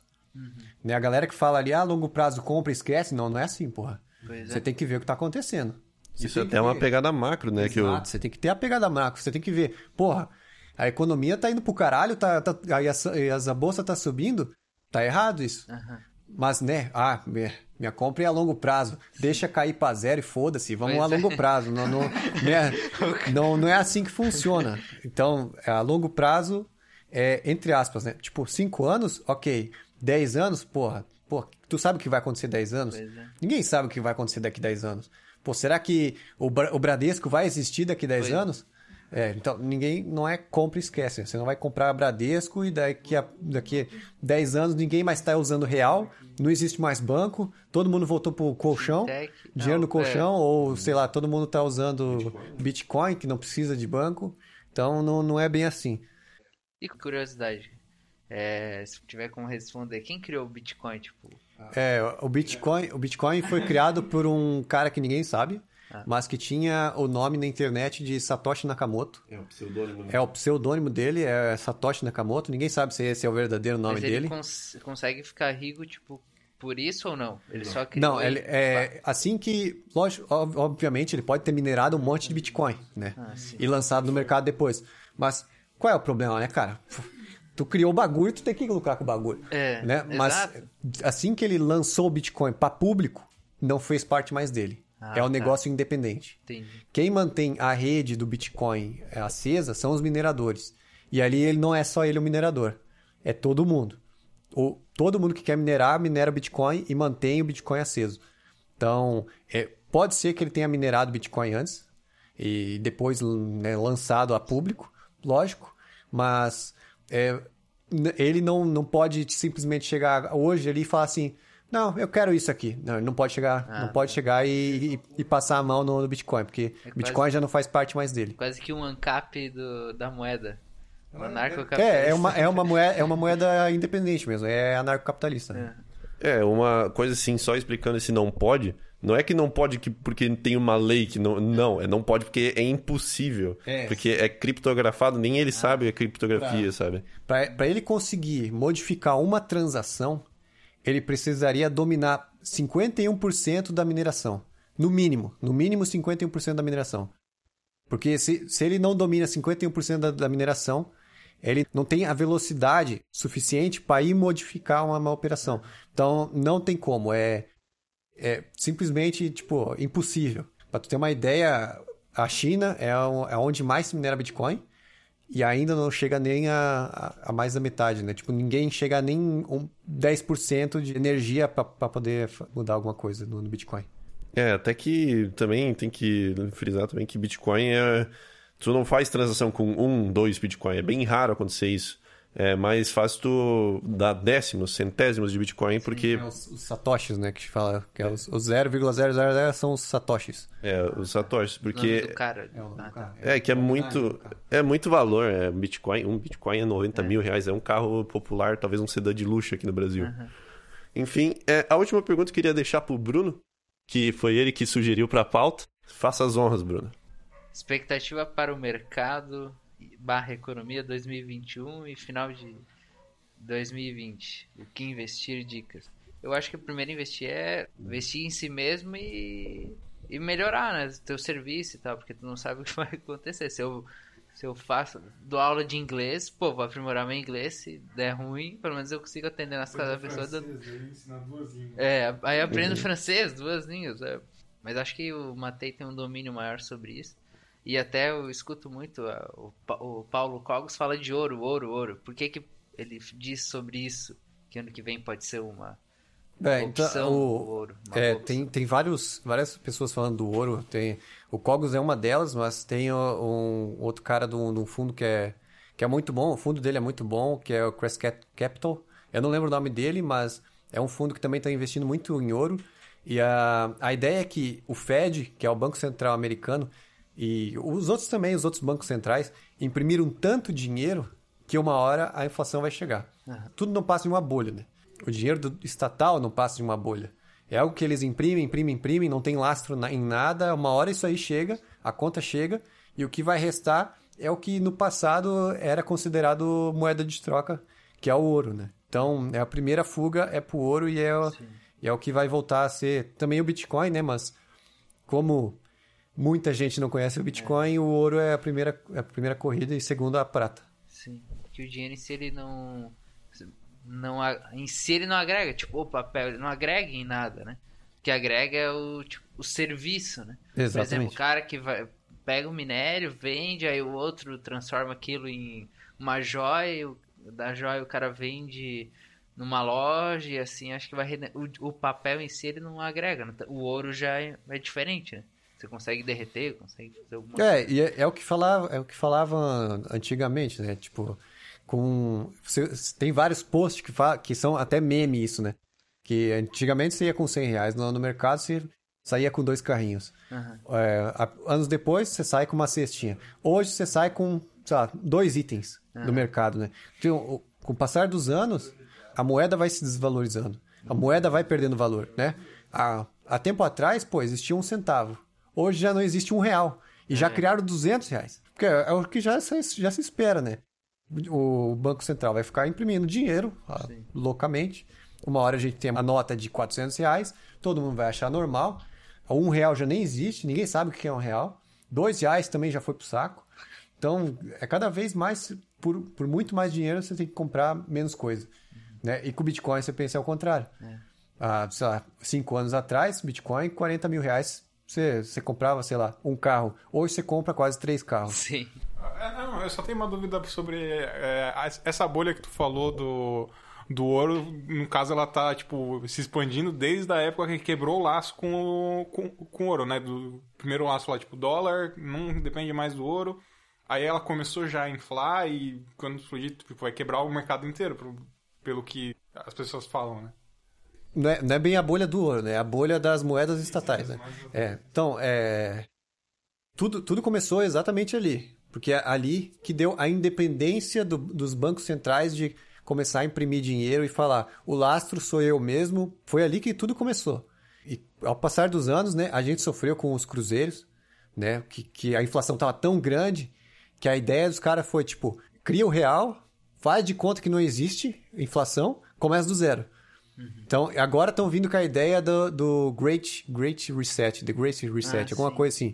Né? A galera que fala ali, ah, longo prazo compra e esquece. Não, não é assim, porra. Pois é. Você tem que ver o que tá acontecendo. Você Isso tem é até uma pegada macro, né? Que eu, Exato, você tem que ter a pegada macro, você tem que ver, porra, a economia tá indo pro caralho, tá, tá, aí a, e as- a bolsa tá subindo, tá errado isso. Aham. Mas, né, ah, minha, minha compra é a longo prazo, deixa cair pra zero e foda-se, vamos Pois a é. longo prazo, não, não, né, <laughs> não, não é assim que funciona. Então, a longo prazo, é, entre aspas, né, tipo, cinco anos, ok, dez anos, porra, porra, tu sabe o que vai acontecer 10 anos? É. Ninguém sabe o que vai acontecer daqui 10 anos. Pô, será que o, Bra- o Bradesco vai existir daqui 10 Pois é. anos? É, então ninguém não é compra e esquece. Você não vai comprar Bradesco e daqui a daqui 10 anos ninguém mais está usando real, não existe mais banco, todo mundo voltou pro colchão, Fintech, dinheiro não, no colchão, ou sei lá, todo mundo está usando Bitcoin. que não precisa de banco. Então não, não é bem assim. E curiosidade, é, se tiver como responder, quem criou o Bitcoin, tipo... É, o Bitcoin, o Bitcoin foi criado por um cara que ninguém sabe, Ah. mas que tinha o nome na internet de Satoshi Nakamoto. É o pseudônimo. É o pseudônimo dele, é Satoshi Nakamoto. Ninguém sabe se esse é o verdadeiro nome Mas ele dele. cons- consegue ficar rico, tipo, por isso ou não? Ele só criou Não, ele, é assim que, lógico, ob- obviamente, ele pode ter minerado um monte de Bitcoin, né? Ah, sim. e lançado no mercado depois. Mas qual é o problema, né, cara? Tu criou o bagulho, tu tem que lucrar com o bagulho. É, né? Mas exato. assim que ele lançou o Bitcoin para público, não fez parte mais dele. Ah, é um tá. negócio independente. Entendi. Quem mantém a rede do Bitcoin acesa são os mineradores. E ali ele não é só ele o minerador, é todo mundo. O, todo mundo que quer minerar, minera Bitcoin e mantém o Bitcoin aceso. Então, é, pode ser que ele tenha minerado Bitcoin antes, e depois né, lançado a público, lógico, mas é, ele não, não pode simplesmente chegar hoje ali e falar assim, não, eu quero isso aqui. Não, ele não pode chegar, Ah, não pode chegar e, e, e passar a mão no, no Bitcoin, porque É Bitcoin já não faz parte mais dele. Quase que um ancap do, da moeda. Um É, anarcocapitalista. é uma, é, uma moeda, é uma moeda independente mesmo, é anarcocapitalista. né? É, uma coisa assim, só explicando esse não pode. Não é que não pode que, porque tem uma lei que não. Não, é não pode porque é impossível. É. Porque é criptografado, nem Ah. ele sabe a criptografia, Tá. sabe? Para ele conseguir modificar uma transação, ele precisaria dominar 51% da mineração. No mínimo. No mínimo 51% da mineração. Porque se, se ele não domina 51% da, da mineração, ele não tem a velocidade suficiente para ir modificar uma, uma operação. Então, não tem como. É, é simplesmente, tipo, impossível. Para tu ter uma ideia, a China é, é onde mais se minera Bitcoin e ainda não chega nem a, a, mais da metade, né? Tipo, ninguém chega nem um 10% de energia para poder mudar alguma coisa no, no Bitcoin. É, até que também tem que frisar também que Bitcoin é. Tu não faz transação com um, dois Bitcoin. É bem raro acontecer isso. É mais fácil tu dar décimos, centésimos de Bitcoin, porque É os, os satoshis, né? Que fala que é os, os 0,000 são os satoshis. é, os satoshis, porque cara. É o cara. É, que é muito, é muito valor. É, Bitcoin, um Bitcoin é 90 mil reais. É um carro popular, talvez um sedã de luxo aqui no Brasil. Enfim, é, a última pergunta eu queria deixar pro Bruno, que foi ele que sugeriu pra pauta. Faça as honras, Bruno. Expectativa para o mercado barra economia 2021 e final de 2020. O que investir dicas. Eu acho que o primeiro investir é investir em si mesmo e, e melhorar, né? Teu serviço e tal, porque tu não sabe <laughs> o que vai acontecer. Se eu, se eu faço, dou aula de inglês, pô, vou aprimorar meu inglês. Se der ruim, pelo menos eu consigo atender nas casas da pessoa. dando- é, aí eu aprendo francês, duas línguas. é. Mas acho que o Matei tem um domínio maior sobre isso. E até eu escuto muito ah, o, o Paulo Cogos fala de ouro, ouro, ouro. Por que, que ele diz sobre isso? Que ano que vem pode ser uma É, então, opção o- ouro. É, tem, tem vários, várias pessoas falando do ouro. Tem, o Cogos é uma delas, mas tem um outro cara de um, fundo que é, que é muito bom. O fundo dele é muito bom, que é o Crest Cap- Capital. Eu não lembro o nome dele, mas é um fundo que também está investindo muito em ouro. E a, a ideia é que o Fed, que é o Banco Central americano, e os outros também, os outros bancos centrais, imprimiram tanto dinheiro que uma hora a inflação vai chegar. Tudo não passa de uma bolha, né? O dinheiro do estatal não passa de uma bolha. É algo que eles imprimem, imprimem, imprimem, não tem lastro na- em nada. Uma hora isso aí chega, a conta chega, e o que vai restar é o que no passado era considerado moeda de troca, que é o ouro, né? Então, é a primeira fuga é pro ouro e é, o- e é o que vai voltar a ser também o Bitcoin, né? Mas como muita gente não conhece o Bitcoin, o ouro é a primeira, é a primeira corrida e segunda a prata. Sim. Que o dinheiro em si ele não. não em si ele não agrega. Tipo, o papel ele não agrega em nada, né? O que agrega é o, tipo, o serviço, né? Por exemplo, Exatamente. o cara que vai, pega o minério, vende, aí o outro transforma aquilo em uma joia, o- da joia o cara vende numa loja e assim, acho que vai o, o papel em si ele não agrega, né? o ouro já é, é diferente, né? Você consegue derreter, consegue fazer alguma É, e é, é o que falava, é o que falava antigamente, né? Tipo, com você- tem vários posts que, fa, que são até meme isso, né? Que antigamente você ia com 100 reais no, no mercado, você saía com dois carrinhos. Aham. É, a- anos depois, você sai com uma cestinha. Hoje, você sai com, sei lá, dois itens do mercado, né? Então, com o passar dos anos, a moeda vai se desvalorizando. A moeda vai perdendo valor, né? Há, há tempo atrás, pô, existia um centavo. Hoje já não existe um real. E já criaram 200 reais. Porque é, é o que já se, já se espera, né? O Banco Central vai ficar imprimindo dinheiro ah, loucamente. Uma hora a gente tem a nota de 400 reais, todo mundo vai achar normal. Um real já nem existe, ninguém sabe o que é um real. Dois reais também já foi pro saco. Então, é cada vez mais, por, por muito mais dinheiro, você tem que comprar menos coisa. Né? E com o Bitcoin você pensa ao contrário. Há, sei lá, cinco anos atrás, Bitcoin, 40 mil reais, você, você comprava, sei lá, um carro. Hoje você compra quase três carros. Sim. É, não, eu só tenho uma dúvida sobre é, essa bolha que tu falou do, do ouro, no caso, ela tá, tipo, se expandindo desde a época que quebrou o laço com o, com, com ouro, né? Do primeiro laço lá, tipo, dólar, não depende mais do ouro. Aí ela começou já a inflar e quando explodir, tipo, vai quebrar o mercado inteiro, pro- pelo que as pessoas falam, né? Não é, não é bem a bolha do ouro, né? É a bolha das moedas estatais, né? É, então, é... Tudo, tudo começou exatamente ali. Porque é ali que deu a independência do- dos bancos centrais de começar a imprimir dinheiro e falar o lastro sou eu mesmo. Foi ali que tudo começou. E ao passar dos anos, né, a gente sofreu com os cruzeiros, né? Que, que a inflação estava tão grande que a ideia dos caras foi, tipo, cria o real, faz de conta que não existe inflação, começa do zero. Então, agora estão vindo com a ideia do, do Great, Great Reset, The Great Reset, Ah, alguma sim. coisa assim.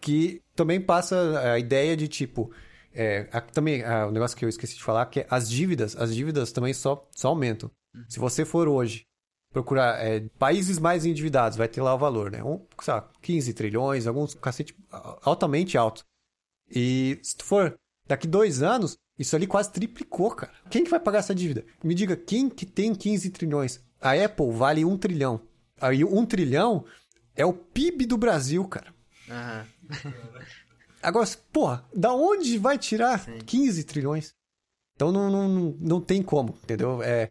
Que também passa a ideia de tipo. é, a- também, ah, o negócio que eu esqueci de falar, que é as dívidas, as dívidas também só, só aumentam. Se você for hoje procurar é, países mais endividados, vai ter lá o valor, né? Um, sei lá, 15 trilhões, alguns cacete altamente alto. E se tu for daqui dois anos, isso ali quase triplicou, cara. Quem que vai pagar essa dívida? Me diga, quem que tem 15 trilhões? A Apple vale um trilhão. Aí um trilhão é o PIB do Brasil, cara. Aham. Agora, porra, da onde vai tirar 15 trilhões? Então não, não, não- não tem como, entendeu? É,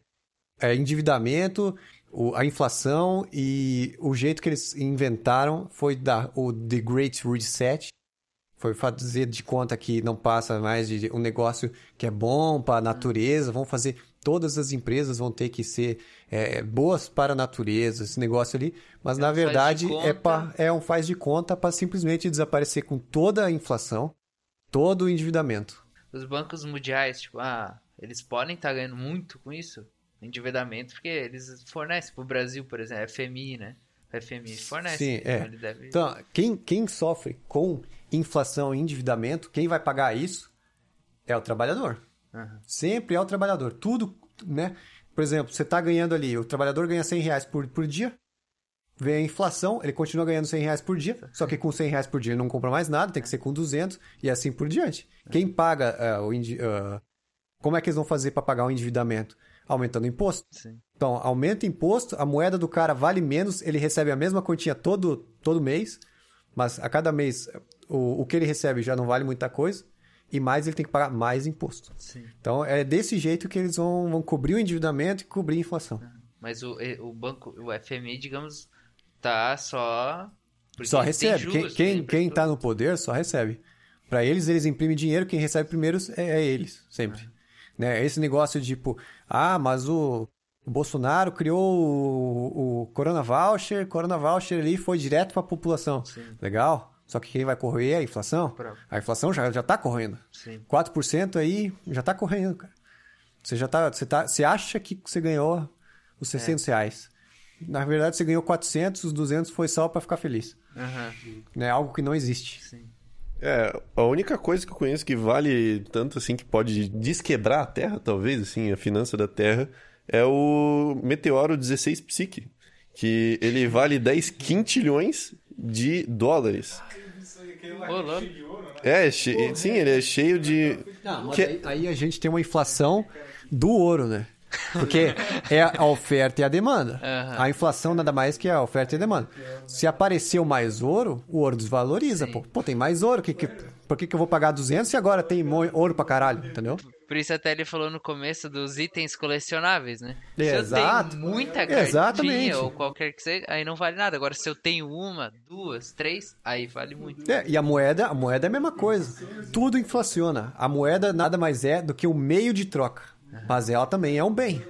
é endividamento, o- a inflação e o jeito que eles inventaram foi dar o The Great Reset. Foi fazer de conta que não passa mais de um negócio que é bom para a natureza. Vão fazer. Todas as empresas vão ter que ser é, boas para a natureza, esse negócio ali. Mas É na um verdade é, pra, é um faz de conta para simplesmente desaparecer com toda a inflação, todo o endividamento. Os bancos mundiais, tipo, ah, eles podem estar ganhando muito com isso, endividamento, porque eles fornecem pro Brasil, por exemplo, FMI, né? FMI fornece. Sim, então é. deve... Então, quem, quem sofre com inflação e endividamento, quem vai pagar isso é o trabalhador. Aham. Sempre é o trabalhador. Tudo, né? Por exemplo, você está ganhando ali, o trabalhador ganha 100 reais por, por dia, vem a inflação, ele continua ganhando 100 reais por dia, só que com 100 reais por dia ele não compra mais nada, tem que ser com 200 e assim por diante. Quem paga ah, o... ah, como é que eles vão fazer para pagar o endividamento? Aumentando o imposto. Sim. Então, aumenta o imposto, a moeda do cara vale menos, ele recebe a mesma quantia todo, todo mês, mas a cada mês o, o que ele recebe já não vale muita coisa, e mais ele tem que pagar mais imposto. Sim. Então, é desse jeito que eles vão, vão cobrir o endividamento e cobrir a inflação. Mas o, o banco, o FMI, digamos, tá só... Só recebe. juros, Quem, quem, quem abertura. tá no poder só recebe. Para eles, eles imprimem dinheiro, quem recebe primeiro é, é eles, sempre. Né? Esse negócio de tipo, ah, mas o Bolsonaro criou o, o Corona Voucher, Corona Voucher ali foi direto para a população. Sim. Legal. Só que quem vai correr é a inflação. Pra- A inflação já, já tá correndo. Sim. 4% aí já tá correndo, cara. Você já tá, você tá, você acha que você ganhou os 600 reais. Na verdade, você ganhou 400, os 200 foi só para ficar feliz. Aham. Né? Algo que não existe. Sim. É, a única coisa que eu conheço que vale tanto assim que pode desquebrar a Terra, talvez, assim, a finança da Terra, é o Meteoro 16 Psique, que ele vale 10 quintilhões de dólares. Ô, louco. É, che- sim, ele é cheio de... Não, mas Que- aí, aí a gente tem uma inflação do ouro, né? Porque é a oferta e a demanda. Aham. A inflação nada mais que a oferta e a demanda. Se apareceu mais ouro, o ouro desvaloriza. Pô, Pô, tem mais ouro. Que, que, por que, que eu vou pagar 200 e agora tem ouro pra caralho? Entendeu? Por isso até ele falou no começo dos itens colecionáveis, né? Se Exato. eu tenho muita cartinha Exatamente. ou qualquer que seja, aí não vale nada. Agora, se eu tenho uma, duas, três, aí vale muito. É, e a moeda, a moeda é a mesma coisa. Tudo inflaciona. A moeda nada mais é do que um meio de troca. Mas ela também é um bem.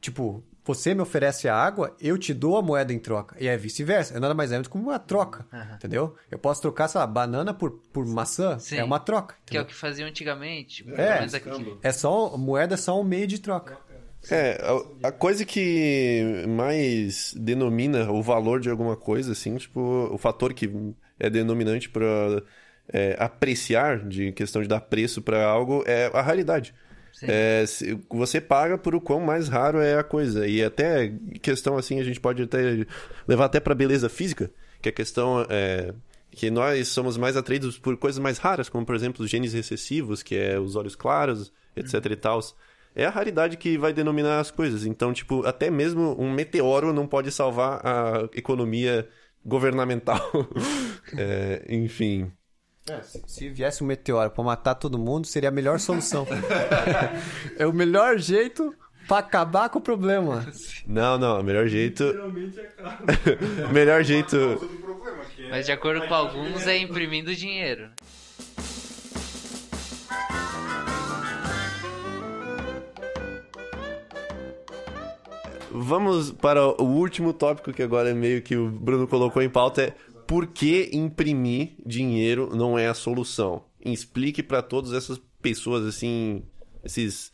Tipo, você me oferece a água, eu te dou a moeda em troca. E é vice-versa. É nada mais é do que uma troca. Entendeu? Eu posso trocar, sei lá, banana por, por maçã. Sim. É uma troca. Que é o entendeu? que faziam antigamente. É. É só, moeda é só um meio de troca. É, a, a coisa que mais denomina o valor de alguma coisa, assim, tipo, o fator que é denominante para apreciar, de questão de dar preço para algo, é a raridade. É, se- você paga por o quão mais raro é a coisa. E até questão assim, a gente pode até levar até para beleza física, que a questão é que nós somos mais atraídos por coisas mais raras, como por exemplo os genes recessivos, que é os olhos claros, etc e tal. é a raridade que vai denominar as coisas. Então, tipo, até mesmo um meteoro não pode salvar a economia governamental. <laughs> É, enfim. Se, se viesse um meteoro pra matar todo mundo, seria a melhor solução. <laughs> é o melhor jeito pra acabar com o problema. Não, não, o melhor jeito. É caro. o <laughs> melhor jeito. do problema, que é... Mas de acordo com alguns é imprimindo dinheiro. Vamos para o último tópico que agora é meio que o Bruno colocou em pauta é por que imprimir dinheiro não é a solução? Explique para todas essas pessoas assim, esses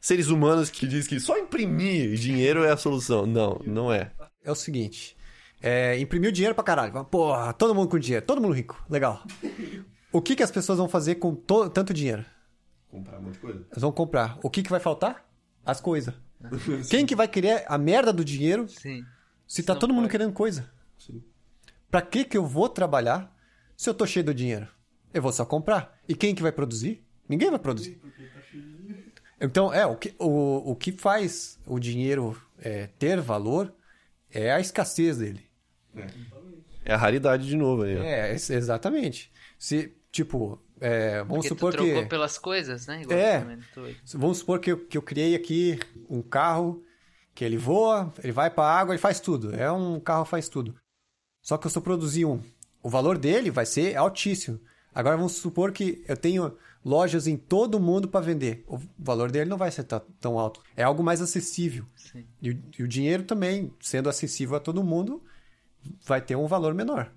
seres humanos que diz que só imprimir dinheiro é a solução. Não, não é. É o seguinte: é, imprimiu dinheiro pra caralho. Porra, todo mundo com dinheiro, todo mundo rico. Legal. O que, que as pessoas vão fazer com to- tanto dinheiro? Comprar um monte de coisa. Elas vão comprar. O que, que vai faltar? As coisas. <laughs> Quem que vai querer a merda do dinheiro Sim. se tá Não todo mundo pode. querendo coisa? Pra que que eu vou trabalhar se eu tô cheio do dinheiro? Eu vou só comprar. E quem que vai produzir? Ninguém vai produzir. Então, é, o que, o, o que faz o dinheiro é, ter valor é a escassez dele. É a raridade de novo aí. ó. É, ex- exatamente. Se, tipo, é, vamos Porque tu supor trocou que... pelas coisas, né? Igual É. tu. Vamos supor que eu, que eu criei aqui um carro que ele voa, ele vai pra água, ele faz tudo. É um carro que faz tudo. Só que eu só produzi um. O valor dele vai ser altíssimo. Agora vamos supor que eu tenho lojas em todo o mundo para vender. O valor dele não vai ser tão alto. É algo mais acessível. E, o- e o dinheiro também, sendo acessível a todo mundo, vai ter um valor menor.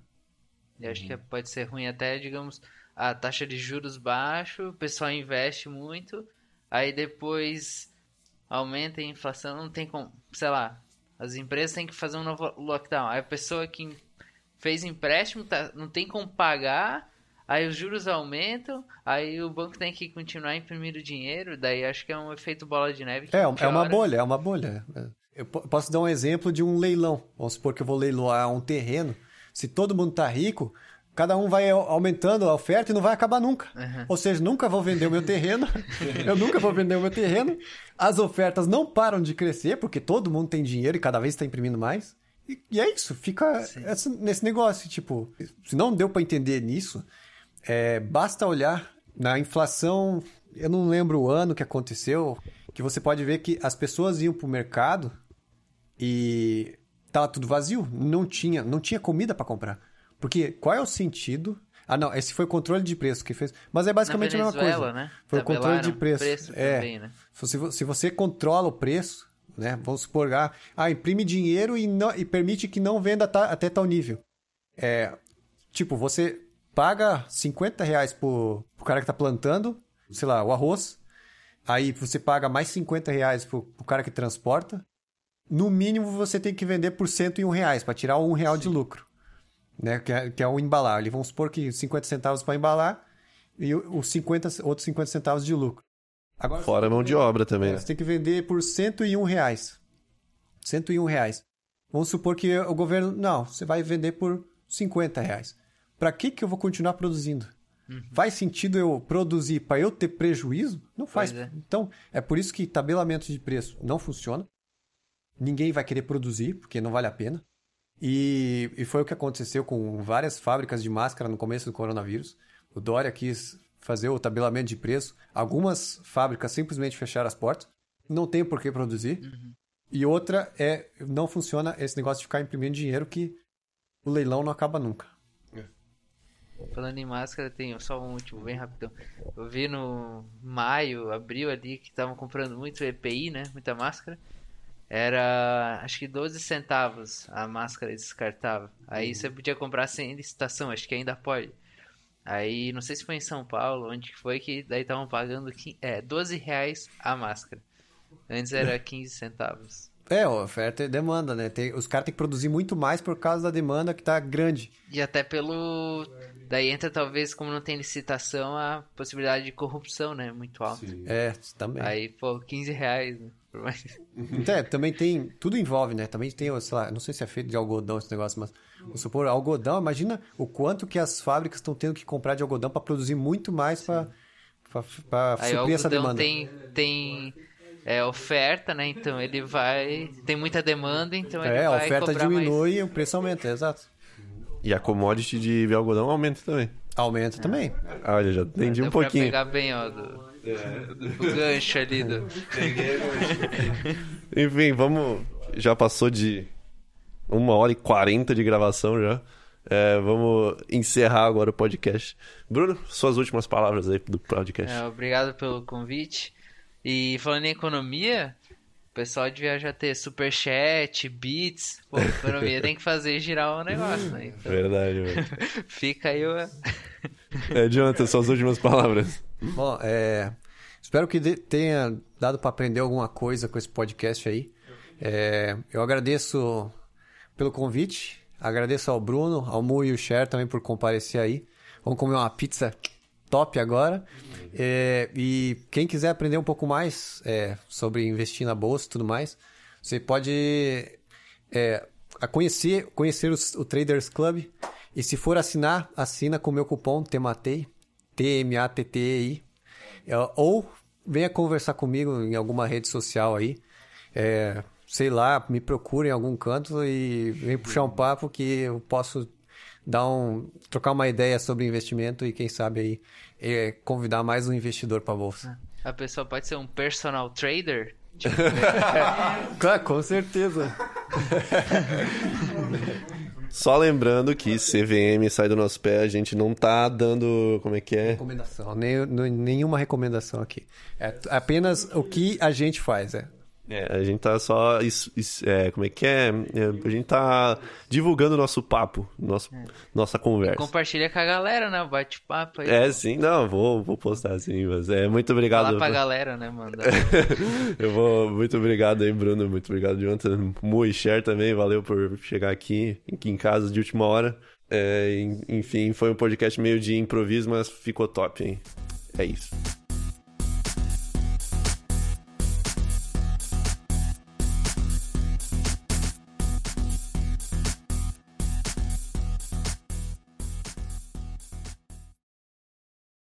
E acho que pode ser ruim até, digamos, a taxa de juros baixo, o pessoal investe muito, aí depois aumenta a inflação, não tem como, sei lá, as empresas têm que fazer um novo lockdown. Aí a pessoa que fez empréstimo tá, não tem como pagar, aí os juros aumentam, aí o banco tem que continuar imprimindo dinheiro, daí acho que é um efeito bola de neve. que É, é uma bolha, é uma bolha. Eu po- posso dar um exemplo de um leilão. Vamos supor que eu vou leiloar um terreno. Se todo mundo tá rico, cada um vai au- aumentando a oferta e não vai acabar nunca. Ou seja, nunca vou vender o meu terreno. <laughs> eu nunca vou vender o meu terreno. As ofertas não param de crescer, porque todo mundo tem dinheiro e cada vez está imprimindo mais. E, e é isso, fica essa- nesse negócio. Tipo, se não deu para entender nisso, é, basta olhar na inflação. Eu não lembro o ano que aconteceu, que você pode ver que as pessoas iam pro mercado e tava tudo vazio, não tinha, não tinha comida para comprar. Porque qual é o sentido? Ah, não, esse foi o controle de preço que fez. Mas é basicamente a mesma coisa. né? Foi o controle de Tabelaram preço. é. também, né? Se, se você controla o preço, né? Vamos supor, ah, ah, imprime dinheiro e, não- e permite que não venda ta- até tal nível. É, tipo, você paga 50 reais pro, pro cara que tá plantando, sei lá, o arroz. Aí você paga mais 50 reais pro, pro cara que transporta. No mínimo você tem que vender por 101 reais para tirar um real de lucro. Né? Que, é, que é o embalar. Vamos supor que 50 centavos para embalar e os 50, outros 50 centavos de lucro. Agora, Fora a mão de obra também. né? você tem que vender por 101 reais. 101 reais. Vamos supor que o governo. Não, você vai vender por 50 reais. Para que, que eu vou continuar produzindo? Faz sentido eu produzir para eu ter prejuízo? Não faz. É. Então, é por isso que tabelamento de preço não funciona. Ninguém vai querer produzir, porque não vale a pena. E, e foi o que aconteceu com várias fábricas de máscara no começo do coronavírus. O Dória quis fazer o tabelamento de preço. Algumas fábricas simplesmente fecharam as portas. Não tem por que produzir. E outra é, não funciona esse negócio de ficar imprimindo dinheiro que o leilão não acaba nunca. Falando em máscara, tem só um último, bem rapidão. Eu vi no maio, abril ali, que estavam comprando muito EPI, né? Muita máscara. Era, acho que 12 centavos a máscara descartável. Aí você podia comprar sem licitação, acho que ainda pode. Aí, não sei se foi em São Paulo, onde que foi, que daí estavam pagando quin- é, 12 reais a máscara. Antes era <laughs> 15 centavos. É, oferta e demanda, né? Tem- os caras têm que produzir muito mais por causa da demanda que tá grande. E até pelo. Daí entra talvez, como não tem licitação, a possibilidade de corrupção, né? Muito alta. É, também. Aí, pô, 15 reais, né? Por mais- <laughs> Então, é, também tem. Tudo envolve, né? Também tem, sei lá, não sei se é feito de algodão esse negócio, mas vamos supor, algodão, imagina o quanto que as fábricas estão tendo que comprar de algodão para produzir muito mais para suprir essa demanda. tem, tem é oferta, né? Então ele vai. Tem muita demanda, então ele É, a vai oferta cobrar mais. diminui e o preço aumenta, exato. E a commodity de algodão aumenta também. Aumenta também. Ah, Olha, já entendi Deu um pra pouquinho. pegar bem, ó, do, do gancho ali do. <laughs> Enfim, vamos. Já passou de uma hora e quarenta de gravação já. É, vamos encerrar agora o podcast. Bruno, suas últimas palavras aí do podcast. É, obrigado pelo convite. E falando em economia, o pessoal devia já ter superchat, bits. Pô, <laughs> economia tem que fazer girar o negócio, né? Então, Verdade, velho. <laughs> fica aí o. <laughs> É, Jonathan, suas últimas palavras. Bom, é, espero que tenha dado para aprender alguma coisa com esse podcast aí. É, eu agradeço pelo convite, agradeço ao Bruno, ao Mu e o Cher também por comparecer aí. Vamos comer uma pizza top agora. É, e quem quiser aprender um pouco mais é, sobre investir na bolsa e tudo mais, você pode é, conhecer, conhecer os- o Traders Club. E se for assinar, assina com o meu cupom TEMATEI, T-M-A-T-T-E-I. É, Ou venha conversar comigo em alguma rede social aí. É, sei lá, me procure em algum canto e vem puxar um papo que eu posso dar um, trocar uma ideia sobre investimento e quem sabe aí é, convidar mais um investidor para bolsa. A pessoa pode ser um personal trader? <laughs> Claro, com certeza. <laughs> Só lembrando que CVM sai do nosso pé, a gente não tá dando. Como é que é? Recomendação, nem, nenhuma recomendação aqui. É apenas o que a gente faz, é. É, a gente tá só. isso- isso- é, como é que é? É, A gente tá divulgando o nosso papo, nosso, nossa conversa. Compartilha com a galera, né? O bate-papo aí. É, sim, não, vou, vou postar sim, mas é muito obrigado. Falar pra por- galera, né, mano? <laughs> Eu vou. Muito obrigado aí, Bruno. Muito obrigado, Jonathan. Mu e Cher também. Valeu por chegar aqui, aqui em casa de última hora. É, en- enfim, foi um podcast meio de improviso, mas ficou top, hein? É isso.